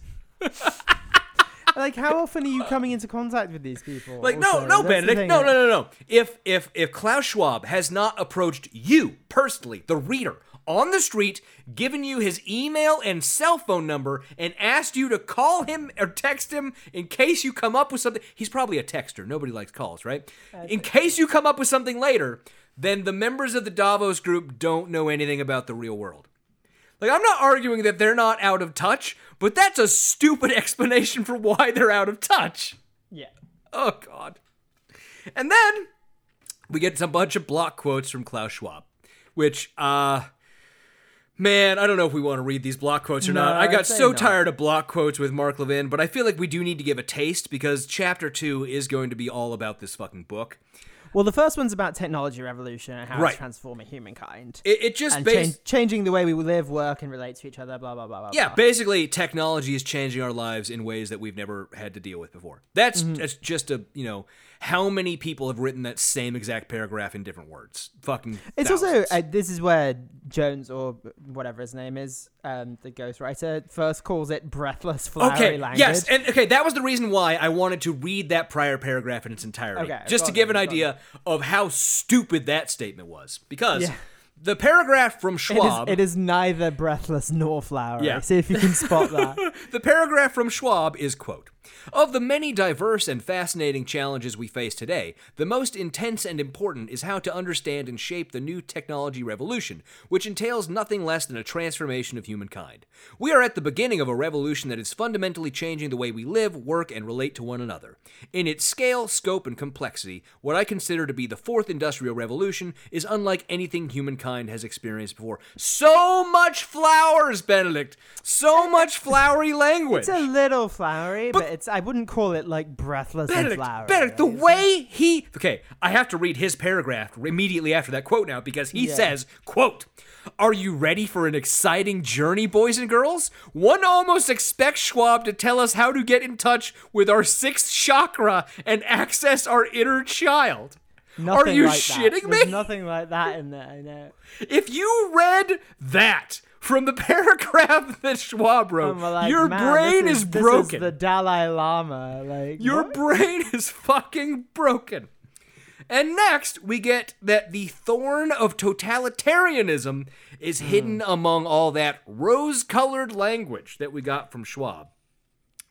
Like how often are you coming into contact with these people? Like no, no, That's Benedict, no, no, no, no. If if if Klaus Schwab has not approached you personally, the reader, on the street, given you his email and cell phone number, and asked you to call him or text him in case you come up with something, he's probably a texter. Nobody likes calls, right? In case you come up with something later, then the members of the Davos group don't know anything about the real world. Like, I'm not arguing that they're not out of touch, but that's a stupid explanation for why they're out of touch. Yeah. Oh God. And then we get a bunch of block quotes from Klaus Schwab, which uh man, I don't know if we want to read these block quotes or No, not. I got so not. tired of block quotes with Mark Levin, but I feel like we do need to give a taste because chapter 2 is going to be all about this fucking book. Well, the first one's about technology revolution and how Right. it's transforming humankind. It, it just bas- change, changing the way we live, work, and relate to each other, blah, blah, blah, blah. Yeah, blah. basically, technology is changing our lives in ways that we've never had to deal with before. That's Mm-hmm. that's just a you know how many people have written that same exact paragraph in different words. Fucking. It's also uh, this is where Jones or whatever his name is, um, the ghostwriter, first calls it breathless flowery Okay. language. Yes, and okay, that was the reason why I wanted to read that prior paragraph in its entirety, Okay, just to on give an then, go on idea of how stupid that statement was. Because Yeah. the paragraph from it is, Schwab, it is neither breathless nor flowery. Yeah. See if you can spot that. The paragraph from Schwab is quote Of the many diverse and fascinating challenges we face today, the most intense and important is how to understand and shape the new technology revolution, which entails nothing less than a transformation of humankind. We are at the beginning of a revolution that is fundamentally changing the way we live, work, and relate to one another. In its scale, scope, and complexity, what I consider to be the fourth industrial revolution is unlike anything humankind has experienced before. So much flowers, Benedict! So much flowery language! It's a little flowery, but, But- it's I wouldn't call it like breathless and Benedict, flowery. Benedict, the way he okay, I have to read his paragraph immediately after that quote now because he Yeah. says, "quote Are you ready for an exciting journey, boys and girls? One almost expects Schwab to tell us how to get in touch with our sixth chakra and access our inner child. Nothing Are you like shitting that. me? There's nothing like that in there. I know. If you read that from the paragraph that Schwab wrote, like, your brain this is, this broken. the Dalai Lama. Like Your what? brain is fucking broken. And next, we get that the thorn of totalitarianism is Hmm. hidden among all that rose colored language that we got from Schwab.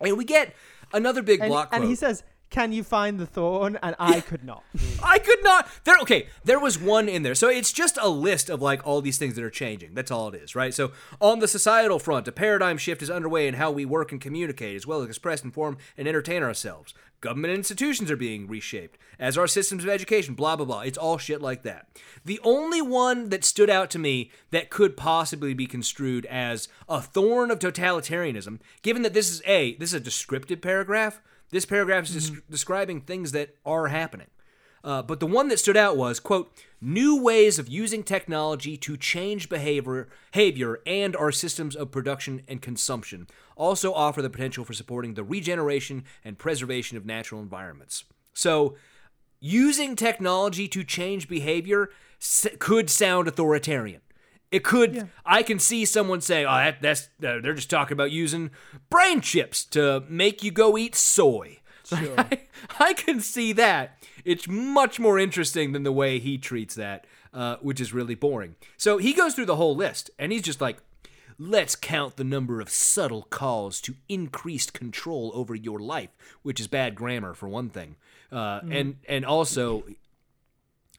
And we get another big and, block and quote. he says, "Can you find the thorn?" And I could not. I could not. There. Okay, there was one in there. So it's just a list of like all these things that are changing. That's all it is, right? So on the societal front, a paradigm shift is underway in how we work and communicate, as well as express, inform, and entertain ourselves. Government institutions are being reshaped, as are systems of education. Blah blah blah. It's all shit like that. The only one that stood out to me that could possibly be construed as a thorn of totalitarianism, given that this is a this is a descriptive paragraph. This paragraph is des- describing things that are happening. Uh, but the one that stood out was, quote, new ways of using technology to change behavior, behavior and our systems of production and consumption also offer the potential for supporting the regeneration and preservation of natural environments. So, using technology to change behavior s- could sound authoritarian. It could. I can see someone saying, "Oh, that, that's uh, they're just talking about using brain chips to make you go eat soy." I, I can see that. It's much more interesting than the way he treats that, uh, which is really boring. So he goes through the whole list, and he's just like, "Let's count the number of subtle calls to increased control over your life," which is bad grammar for one thing, uh, and and also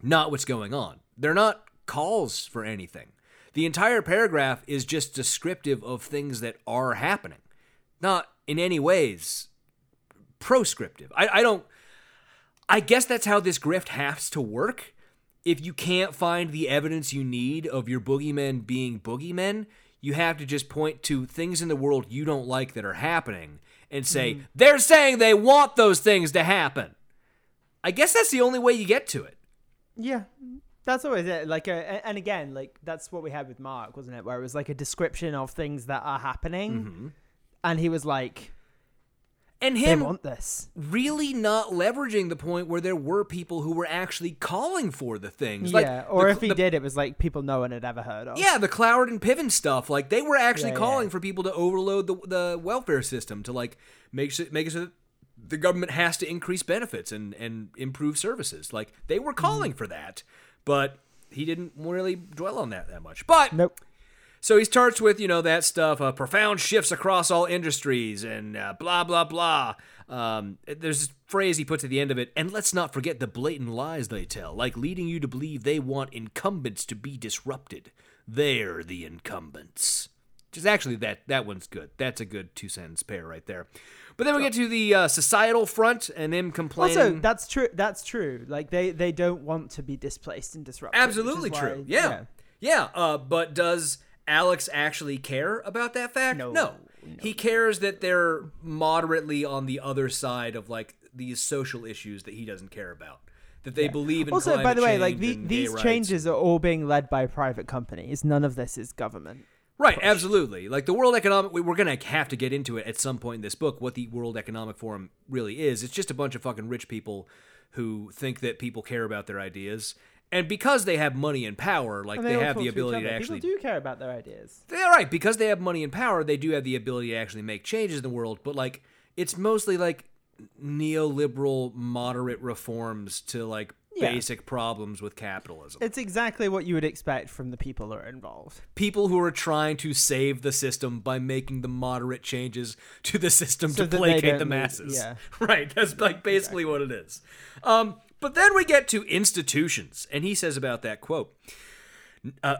not what's going on. They're not calls for anything. The entire paragraph is just descriptive of things that are happening, not in any ways proscriptive. I, I don't. I guess that's how this grift has to work. If you can't find the evidence you need of your boogeymen being boogeymen, you have to just point to things in the world you don't like that are happening and say, mm-hmm. they're saying they want those things to happen. I guess that's the only way you get to it. Yeah, that's always it. Like, a, a- and again, like that's what we had with Mark, wasn't it? Where it was like a description of things that are happening, Mm-hmm. and he was like, And "They him want this." really not leveraging the point where there were people who were actually calling for the things. Like, yeah, or the- if he the- did, it was like people no one had ever heard of. Yeah, the Cloward and Piven stuff. Like they were actually Yeah, calling yeah. for people to overload the the welfare system to like make sure, make it so that the government has to increase benefits and and improve services. Like they were calling for that, but he didn't really dwell on that that much. But Nope. so he starts with, you know, that stuff, uh, profound shifts across all industries and uh, blah, blah, blah. Um, there's this phrase he puts at the end of it, and let's not forget the blatant lies they tell, like leading you to believe they want incumbents to be disrupted. They're the incumbents. Which is actually, that, that one's good. That's a good two sentence pair right there. But then we get to the uh, societal front and them complaining. Also, that's true. That's true. Like they they don't want to be displaced and disrupted. Absolutely why- true. Yeah. Yeah. Uh, but does Alex actually care about that fact? No. He cares that they're moderately on the other side of like these social issues that he doesn't care about. that they believe in. Also, by the way, like the, these changes are all being led by private companies. None of this is government. Right, absolutely. Like the World Economic, we- we're gonna have to get into it at some point in this book. What the World Economic Forum really is? It's just a bunch of fucking rich people who think that people care about their ideas, and because they have money and power, like And they, all have the ability to other. actually. People do care about their ideas. They're right because they have money and power. They do have the ability to actually make changes in the world, but like it's mostly like neoliberal moderate reforms to like Yeah. basic problems with capitalism. It's exactly what you would expect from the people that are involved. people who are trying to save the system by making the moderate changes to the system So to placate the masses. yeah. Right. That's like basically what it is. Um, but then we get to institutions, and he says about that quote. Uh,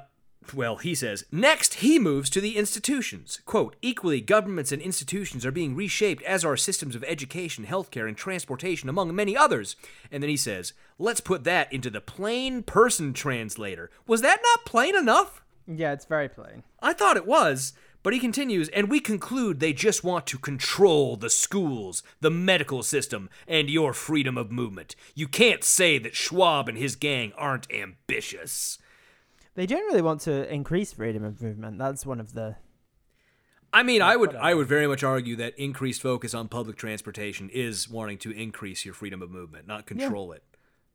well, he says, next he moves to the institutions. Quote, equally, governments and institutions are being reshaped, as are systems of education, healthcare, and transportation, among many others. And then he says, let's put that into the plain person translator. Was that not plain enough? Yeah, it's very plain. I thought it was, but he continues, and we conclude they just want to control the schools, the medical system, and your freedom of movement. You can't say that Schwab and his gang aren't ambitious. They generally want to increase freedom of movement. That's one of the. I mean, I would I would very much argue that increased focus on public transportation is wanting to increase your freedom of movement, not control it.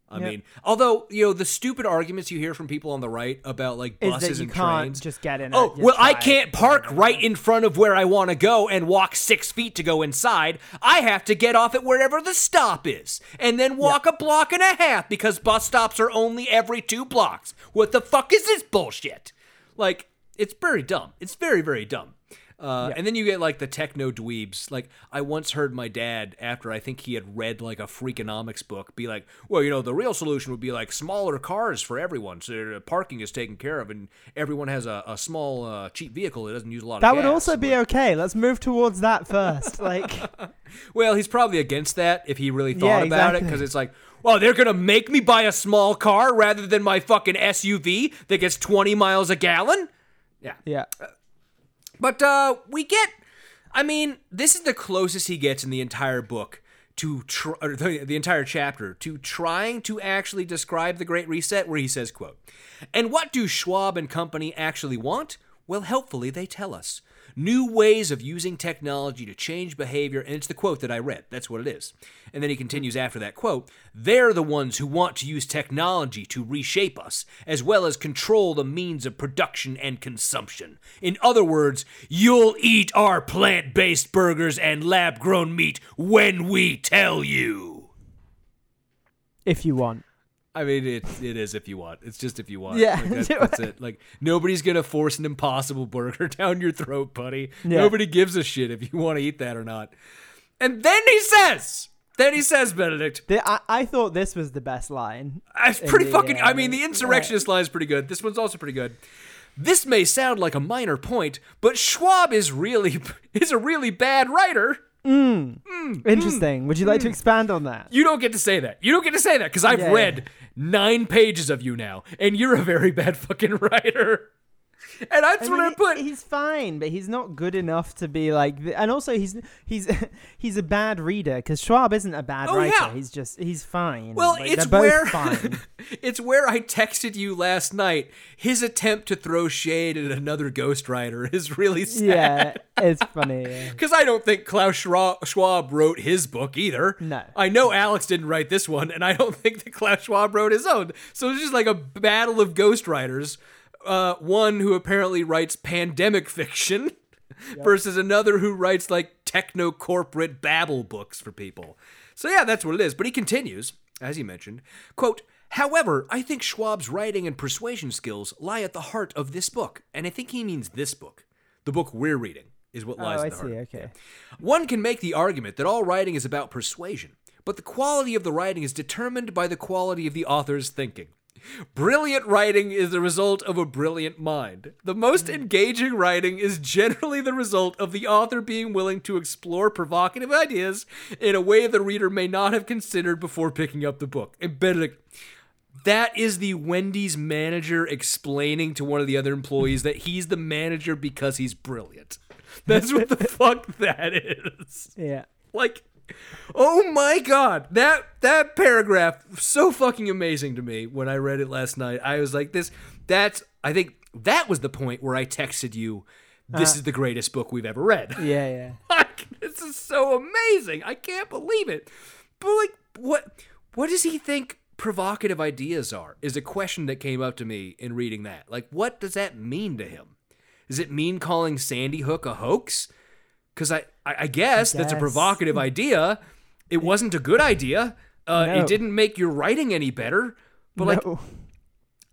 I Yeah. mean, although you know the stupid arguments you hear from people on the right about like buses and trains. just get in. Oh well, I can't park right in front of where I want to go and walk six feet to go inside. I have to get off at wherever the stop is, and then walk a block and a half because bus stops are only every two blocks. What the fuck is this bullshit? Like, it's very dumb. It's very very dumb. Uh, And then you get like the techno dweebs. Like I once heard my dad, after I think he had read like a Freakonomics book, be like, "Well, you know, the real solution would be like smaller cars for everyone, so parking is taken care of, and everyone has a, a small, uh, cheap vehicle that doesn't use a lot That of That would gas." also be okay. Let's move towards that first. Like, Well, he's probably against that if he really thought Yeah, about it, because it's like, well, they're gonna make me buy a small car rather than my fucking SUV that gets 20 miles a gallon. Yeah. yeah. But uh, we get, I mean, this is the closest he gets in the entire book to tr- the, the entire chapter to trying to actually describe the Great Reset, where he says, "quote And what do Schwab and company actually want? Well, helpfully they tell us." New ways of using technology to change behavior, and it's the quote that I read. That's what it is. And then he continues after that quote They're the ones who want to use technology to reshape us, as well as control the means of production and consumption. In other words, you'll eat our plant based burgers and lab grown meat when we tell you. If you want. I mean, it, it is if you want. It's just if you want. Yeah. Like, that's, that's it. Like, nobody's going to force an impossible burger down your throat, buddy. Yeah. Nobody gives a shit if you want to eat that or not. And then he says, then he says, Benedict, The, I, I thought this was the best line. It's pretty the, fucking. I uh, mean, the insurrectionist line is pretty good. This one's also pretty good. This may sound like a minor point, but Schwab is really is a really bad writer. Mm. Interesting. Would you like to mm. expand on that? You don't get to say that. You don't get to say that because I've Yeah. read nine pages of you now, and you're a very bad fucking writer. And that's I what mean, I put. He's fine, but he's not good enough to be like. th- And also, he's he's he's a bad reader because Schwab isn't a bad Oh, writer. yeah. He's just he's fine. Well, Like, it's where fine. it's where I texted you last night. His attempt to throw shade at another ghostwriter is really sad. yeah, it's funny. yeah. Because I don't think Klaus Schwab wrote his book either. No. I know Alex didn't write this one, and I don't think that Klaus Schwab wrote his own. So it's just like a battle of ghostwriters. Uh, one who apparently writes pandemic fiction versus another who writes like techno corporate babble books for people. So yeah, that's what it is. But he continues, as he mentioned, quote, However, I think Schwab's writing and persuasion skills lie at the heart of this book, and I think he means this book. The book we're reading is what Oh, lies I at the heart. see. Okay. One can make the argument that all writing is about persuasion, but the quality of the writing is determined by the quality of the author's thinking. Brilliant writing is the result of a brilliant mind. The most hmm. engaging writing is generally the result of the author being willing to explore provocative ideas in a way the reader may not have considered before picking up the book. And Benedict, that is the Wendy's manager explaining to one of the other employees that he's the manager because he's brilliant. That's what the fuck that is. Yeah. Like, Oh my god, that that paragraph so fucking amazing to me when I read it last night. I was like, this. That's. I think that was the point where I texted you. This uh. is the greatest book we've ever read. Yeah, yeah. Like, this is so amazing. I can't believe it. But like, what what does he think provocative ideas are? Is a question that came up to me in reading that. Like, what does that mean to him? Does it mean calling Sandy Hook a hoax? Because I, I, I guess that's a provocative idea. It wasn't a good idea. Uh, No. It didn't make your writing any better. But like,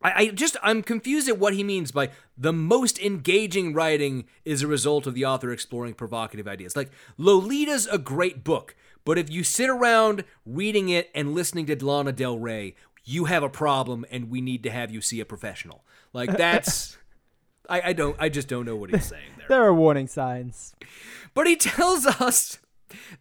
I, I just I'm confused at what he means by the most engaging writing is a result of the author exploring provocative ideas. Like Lolita's a great book, but if you sit around reading it and listening to Lana Del Rey, you have a problem, and we need to have you see a professional. Like that's. I, I don't I just don't know what he's saying there. Are warning signs. But he tells us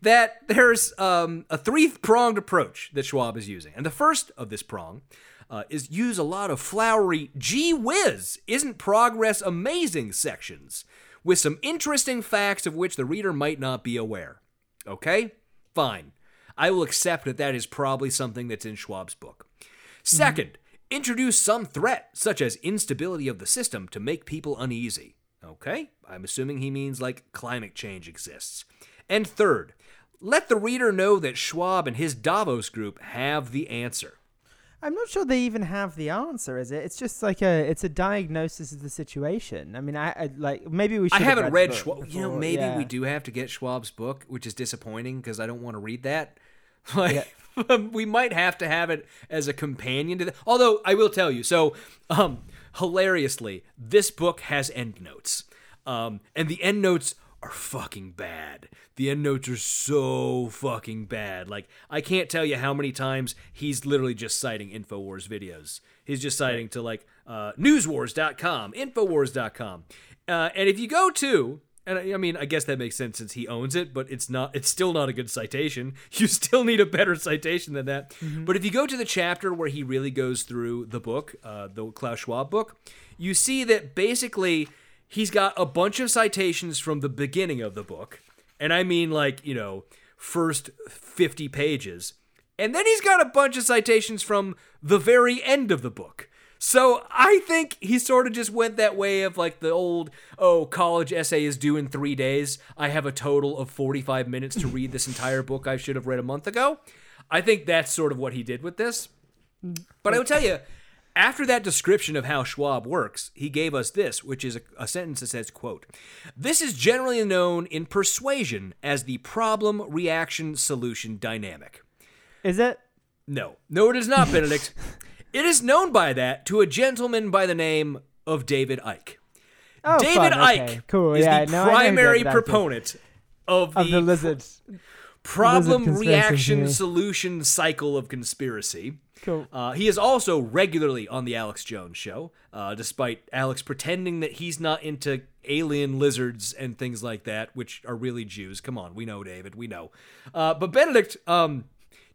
that there's um, a three pronged approach that Schwab is using. And the first of this prong uh, is use a lot of flowery, gee whiz, isn't progress amazing sections with some interesting facts of which the reader might not be aware. Okay? Fine. I will accept that that is probably something that's in Schwab's book. Second, introduce some threat, such as instability of the system, to make people uneasy. Okay, I'm assuming he means like climate change exists. And third, let the reader know that Schwab and his Davos group have the answer. I'm not sure they even have the answer, is it? It's just like a it's a diagnosis of the situation. I mean, I, I like maybe we should. I haven't read the book Schwab. You know, maybe yeah. we do have to get Schwab's book, which is disappointing because I don't want to read that. Like, we might have to have it as a companion to that. Although I will tell you, so um, hilariously, this book has endnotes, um, and the endnotes are fucking bad. The endnotes are so fucking bad. Like I can't tell you how many times he's literally just citing Infowars videos. He's just citing to like uh, newswars.com, infowars.com. Uh, and if you go to and I I mean, I guess that makes sense since he owns it, but it's not. It's still not a good citation. You still need a better citation than that. But if you go to the chapter where he really goes through the book, uh, the Klaus Schwab book, you see that basically he's got a bunch of citations from the beginning of the book, and I mean like you know first fifty pages, and then he's got a bunch of citations from the very end of the book. So I think he sort of just went that way of like the old, oh, college essay is due in three days. I have a total of 45 minutes to read this entire book I should have read a month ago. I think that's sort of what he did with this. But I will tell you, after that description of how Schwab works, he gave us this, which is a, a sentence that says, quote, This is generally known in persuasion as the problem reaction solution dynamic. Is it? No, no, it is not, Benedict. it is known by that to a gentleman by the name of David Icke. Oh, David fun, Icke okay, Cool. is yeah, the no, primary David Icke is. proponent of the, of the lizard. problem conspiracy reaction solution cycle of conspiracy. Cool. Uh, he is also regularly on the Alex Jones show, uh, despite Alex pretending that he's not into alien lizards and things like that, which are really Jews. Come on, we know, David, we know. Uh, but Benedict, um,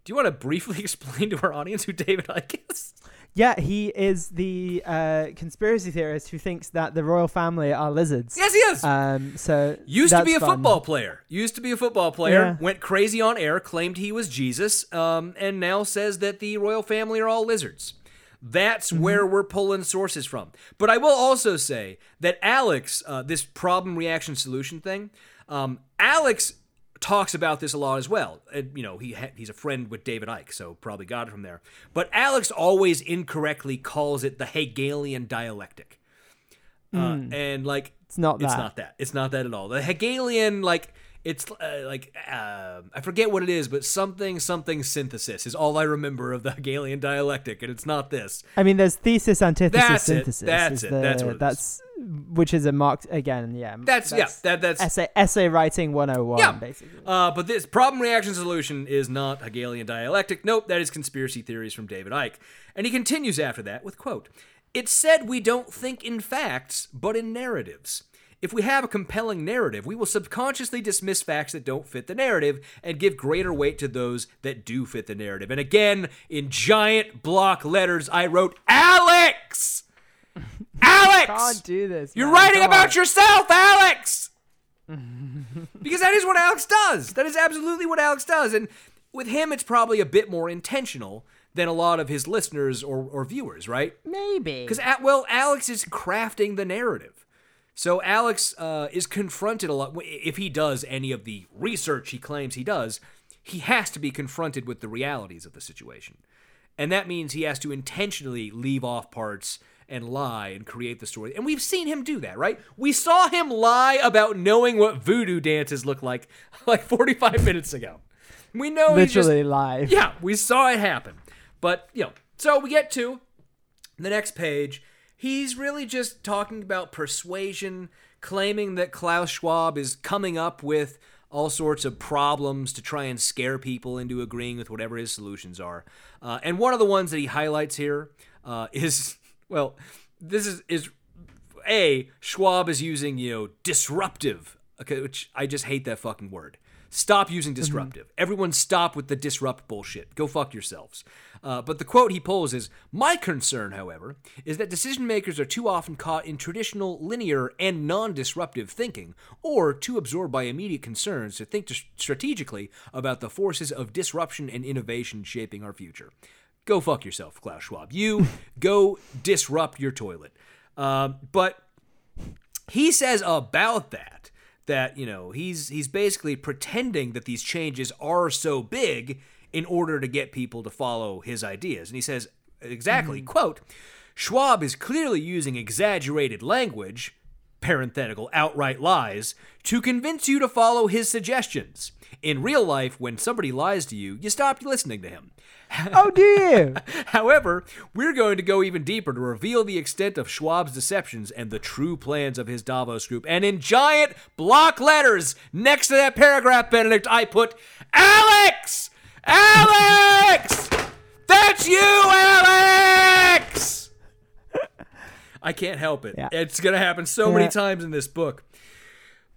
do you want to briefly explain to our audience who David Icke is? Yeah, he is the uh, conspiracy theorist who thinks that the royal family are lizards. Yes, he is. Um, so Used to be a fun. football player. Used to be a football player. Yeah. Went crazy on air. Claimed he was Jesus. Um, and now says that the royal family are all lizards. That's Mm-hmm. where we're pulling sources from. But I will also say that Alex, uh, this problem reaction solution thing, um, Alex talks about this a lot as well. And, you know, he ha- he's a friend with David Icke, so probably got it from there. But Alex always incorrectly calls it the Hegelian dialectic. Uh, and like Hmm. It's not that. it's not that. It's not that at all. The Hegelian, like, it's uh, like uh, I forget what it is, but something something synthesis is all I remember of the Hegelian dialectic, and it's not this. I mean, there's thesis, antithesis, That's it. synthesis. That's it. the- That's what it is. that's which is a marked again. Yeah, That's, yeah. That that's essay essay writing 101 yeah. basically. Uh, but this problem reaction solution is not Hegelian dialectic. Nope, that is conspiracy theories from David Icke. And he continues after that with quote: "It's said we don't think in facts, but in narratives." If we have a compelling narrative, we will subconsciously dismiss facts that don't fit the narrative and give greater weight to those that do fit the narrative. And again, in giant block letters, I wrote, Alex! Alex! Can't do this. You're writing Come about on. yourself, Alex! because that is what Alex does. That is absolutely what Alex does. And with him, it's probably a bit more intentional than a lot of his listeners or, or viewers, right? Maybe. Because, uh, well, Alex is crafting the narrative. So Alex uh, is confronted a lot. If he does any of the research he claims he does, he has to be confronted with the realities of the situation. And that means he has to intentionally leave off parts and lie and create the story. And we've seen him do that, right? We saw him lie about knowing what voodoo dances look like like 45 minutes ago. We know he's just- Literally live. yeah, we saw it happen. But, you know, so we get to the next page. He's really just talking about persuasion, claiming that Klaus Schwab is coming up with all sorts of problems to try and scare people into agreeing with whatever his solutions are. Uh, and one of the ones that he highlights here uh, is, well, this is is a Schwab is using you know disruptive, okay, which I just hate that fucking word. Stop using disruptive. Everyone stop with the disrupt bullshit. Go fuck yourselves. Uh, but the quote he pulls is My concern, however, is that decision makers are too often caught in traditional, linear, and non disruptive thinking, or too absorbed by immediate concerns to think strategically about the forces of disruption and innovation shaping our future. Go fuck yourself, Klaus Schwab. You go disrupt your toilet. Uh, but he says about that that you know he's he's basically pretending that these changes are so big in order to get people to follow his ideas. And he says exactly mm-hmm. quote schwab is clearly using exaggerated language parenthetical outright lies to convince you to follow his suggestions in real life when somebody lies to you you stop listening to him Oh, do you? However, we're going to go even deeper to reveal the extent of Schwab's deceptions and the true plans of his Davos group. And in giant block letters next to that paragraph, Benedict, I put Alex! Alex! That's you, Alex! I can't help it. Yeah. It's going to happen so many times in this book.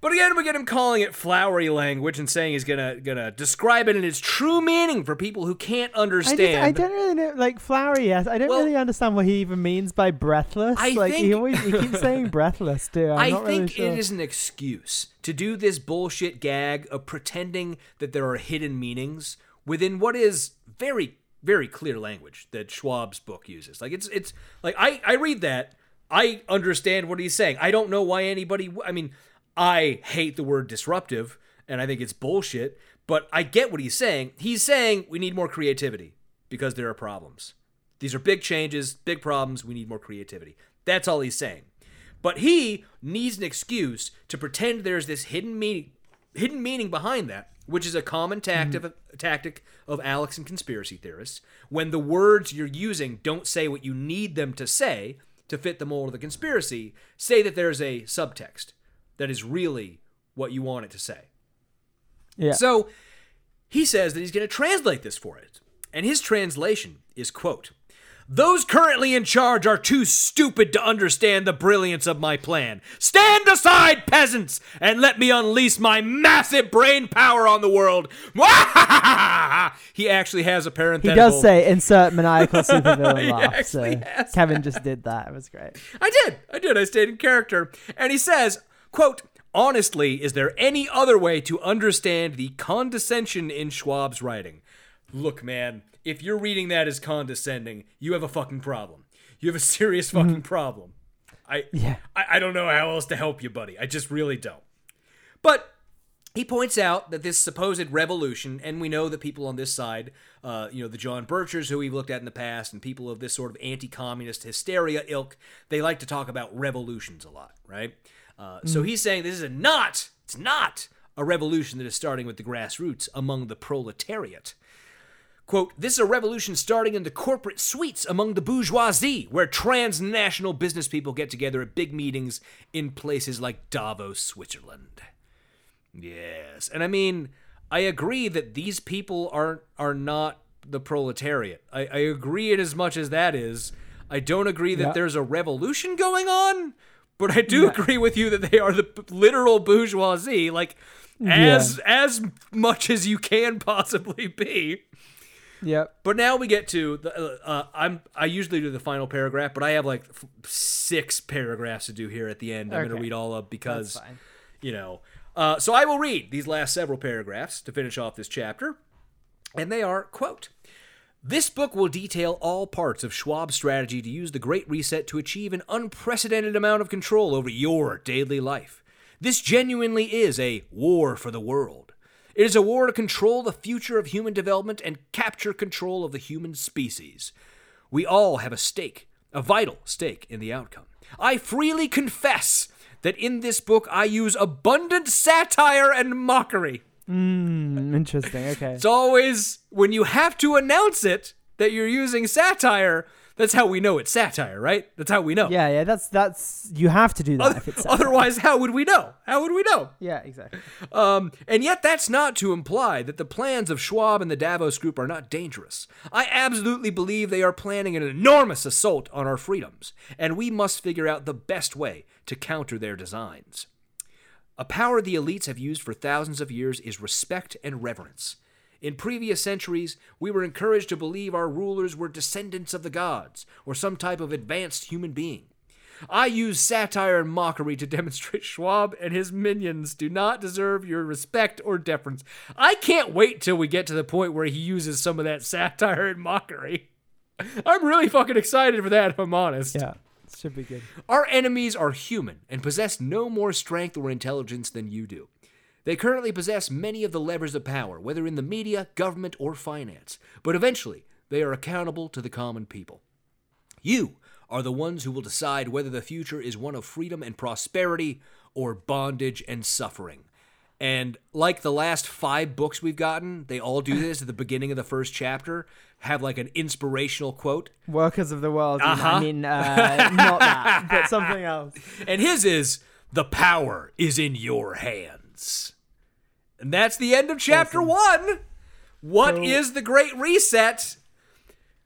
But again, we get him calling it flowery language and saying he's gonna gonna describe it in its true meaning for people who can't I, just, understand. I don't really know, like flowery. Yes, I don't Well- really understand what he even means by breathless. I like he think- always he keeps saying breathless too. I'm I think really sure. it is an excuse to do this bullshit gag of pretending that there are hidden meanings within what is very, very clear language that Schwab's book uses. Like it's it's like I I read that I understand what he's saying. I don't know why anybody. w- I mean, I hate the word disruptive, and I think it's bullshit. But I get what he's saying. He's saying we need more creativity because there are problems. These are big changes, big problems. We need more creativity. That's all he's saying. But he needs an excuse to pretend there's this hidden meaning, hidden meaning behind that, which is a common tactic mm-hmm. of, tactic of Alex and conspiracy theorists. When the words you're using don't say what you need them to say to fit the mold of the conspiracy, say that there's a subtext that is really what you want it to say. yeah. So he says that he's going to translate this for it. And his translation is quote, those currently in charge are too stupid to understand the brilliance of my plan. Stand aside, peasants, and let me unleash my massive brain power on the world. he actually has a parenthetical. he does say insert maniacal supervillain laugh. So Kevin just did that. It was great. I did. I did. I stayed in character. And he says, quote, Honestly, is there any other way to understand the condescension in Schwab's writing? Look, man, if you're reading that as condescending, you have a fucking problem. You have a serious fucking problem. I, Yeah. I I don't know how else to help you, buddy. I just really don't. But he points out that this supposed revolution, and we know that people on this side, uh, you know, the John Birchers who we've looked at in the past, and people of this sort of anti-communist hysteria ilk, they like to talk about revolutions a lot, right? Uh, So he's saying this is a not, it's not a revolution that is starting with the grassroots among the proletariat. Quote, this is a revolution starting in the corporate suites among the bourgeoisie, where transnational business people get together at big meetings in places like Davos, Switzerland. Yes. And I mean, I agree that these people aren't are not the proletariat. I, I agree it as much as that is. I don't agree that Yeah. there's a revolution going on, but I do agree with you that they are the literal bourgeoisie, like as as much as you can possibly be. Yep. But now we get to the. Uh, uh, I'm I usually do the final paragraph, but I have like f- six paragraphs to do here at the end. I'm going Okay. to read all of because That's fine. you know Uh, so I will read these last several paragraphs to finish off this chapter. And they are, quote, this book will detail all parts of Schwab's strategy to use the Great Reset to achieve an unprecedented amount of control over your daily life. This genuinely is a war for the world. It is a war to control the future of human development and capture control of the human species. We all have a stake, a vital stake in the outcome. I freely confess that in this book I use abundant satire and mockery. Mm, interesting. Okay. It's always when you have to announce it that you're using satire. That's how we know it's satire, right? That's how we know. yeah, yeah. That's that's you have to do that if it's Otherwise, how would we know? How would we know? Yeah, exactly. Um, and yet, that's not to imply that the plans of Schwab and the Davos Group are not dangerous. I absolutely believe they are planning an enormous assault on our freedoms, and we must figure out the best way to counter their designs. A power the elites have used for thousands of years is respect and reverence. In previous centuries, we were encouraged to believe our rulers were descendants of the gods, or some type of advanced human being. I use satire and mockery to demonstrate Schwab and his minions do not deserve your respect or deference. I can't wait till we get to the point where he uses some of that satire and mockery. I'm really fucking excited for that, if I'm honest. Yeah, should be good. Our enemies are human and possess no more strength or intelligence than you do. They currently possess many of the levers of power, whether in the media, government, or finance, but eventually they are accountable to the common people. You are the ones who will decide whether the future is one of freedom and prosperity or bondage and suffering. And like the last five books we've gotten, they all do this at the beginning of the first chapter, have like an inspirational quote. Workers of the world. Uh-huh. I mean, uh, not that, but something else. And his is the power is in your And that's the end of chapter one. What is So- the Great Reset?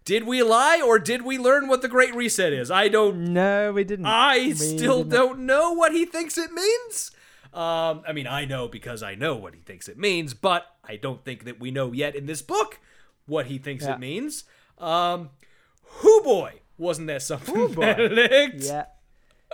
Did we lie or did we learn what the Great Reset is? I don't No, we didn't. I We still did not. don't know what he thinks it means. Um, I mean, I know because I know what he thinks it means, but I don't think that we know yet in this book what he thinks Yeah. it means. Um, who boy, wasn't that something, boy. Benedict? Yeah.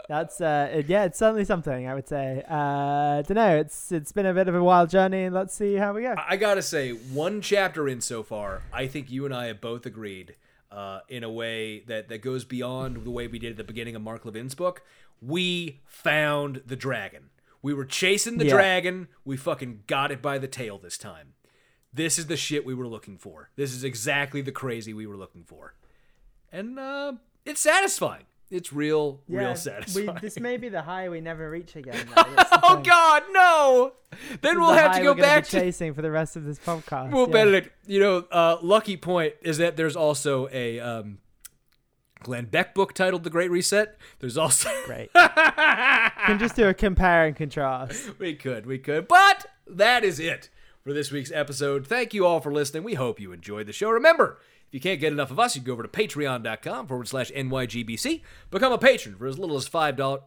That's uh yeah, it's certainly something I would say. Uh don't know, it's it's been a bit of a wild journey and let's see how we go. I gotta say, one chapter in so far, I think you and I have both agreed uh, in a way that, that goes beyond the way we did at the beginning of Mark Levin's book. We found the dragon. We were chasing the Yeah. dragon. We fucking got it by the tail this time. This is the shit we were looking for. This is exactly the crazy we were looking for. And uh, it's satisfying. It's real, real we, satisfying. this may be the high we never reach again. though. That's the oh thing. God, no! Then we'll the have to go we're gonna be back to chasing for the rest of this podcast. Well, yeah. Benedict, you know, uh, lucky point is that there's also a um, Glenn Beck book titled The Great Reset. There's also Great. can just do a compare and contrast. we could, we could, but that is it for this week's episode. Thank you all for listening. We hope you enjoyed the show. Remember. If you can't get enough of us, you can go over to patreon.com forward slash NYGBC. Become a patron for as little as $5.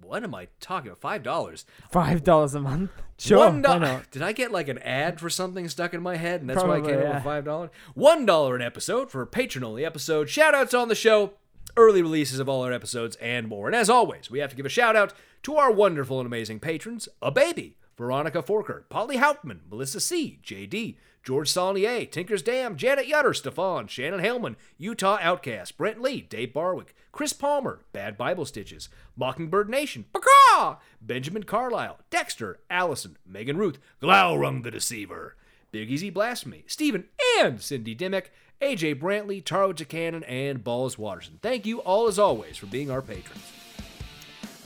What am I talking about? Five dollars. Five dollars a month. Sure. One why Did I get like an ad for something stuck in my head, and that's why I Probably, came up with five dollars? One dollar an episode for a patron-only episode. Shout outs on the show, early releases of all our episodes, and more. And as always, we have to give a shout out to our wonderful and amazing patrons: a baby, Veronica Forker, Polly Hauptman, Melissa C, JD. George Saulnier, Tinker's Dam, Janet Yutter, Stefan, Shannon Hellman, Utah Outcast, Brent Lee, Dave Barwick, Chris Palmer, Bad Bible Stitches, Mockingbird Nation, Pakaw, Benjamin Carlisle, Dexter, Allison, Megan Ruth, Glaurung the Deceiver, Big Easy Blasphemy, Stephen and Cindy Dimmick, AJ Brantley, Taro Takanen, and Balls Watterson. Thank you all as always for being our patrons.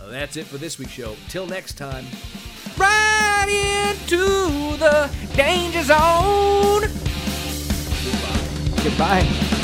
That's it for this week's show. Till next time, right into the danger zone. Goodbye. The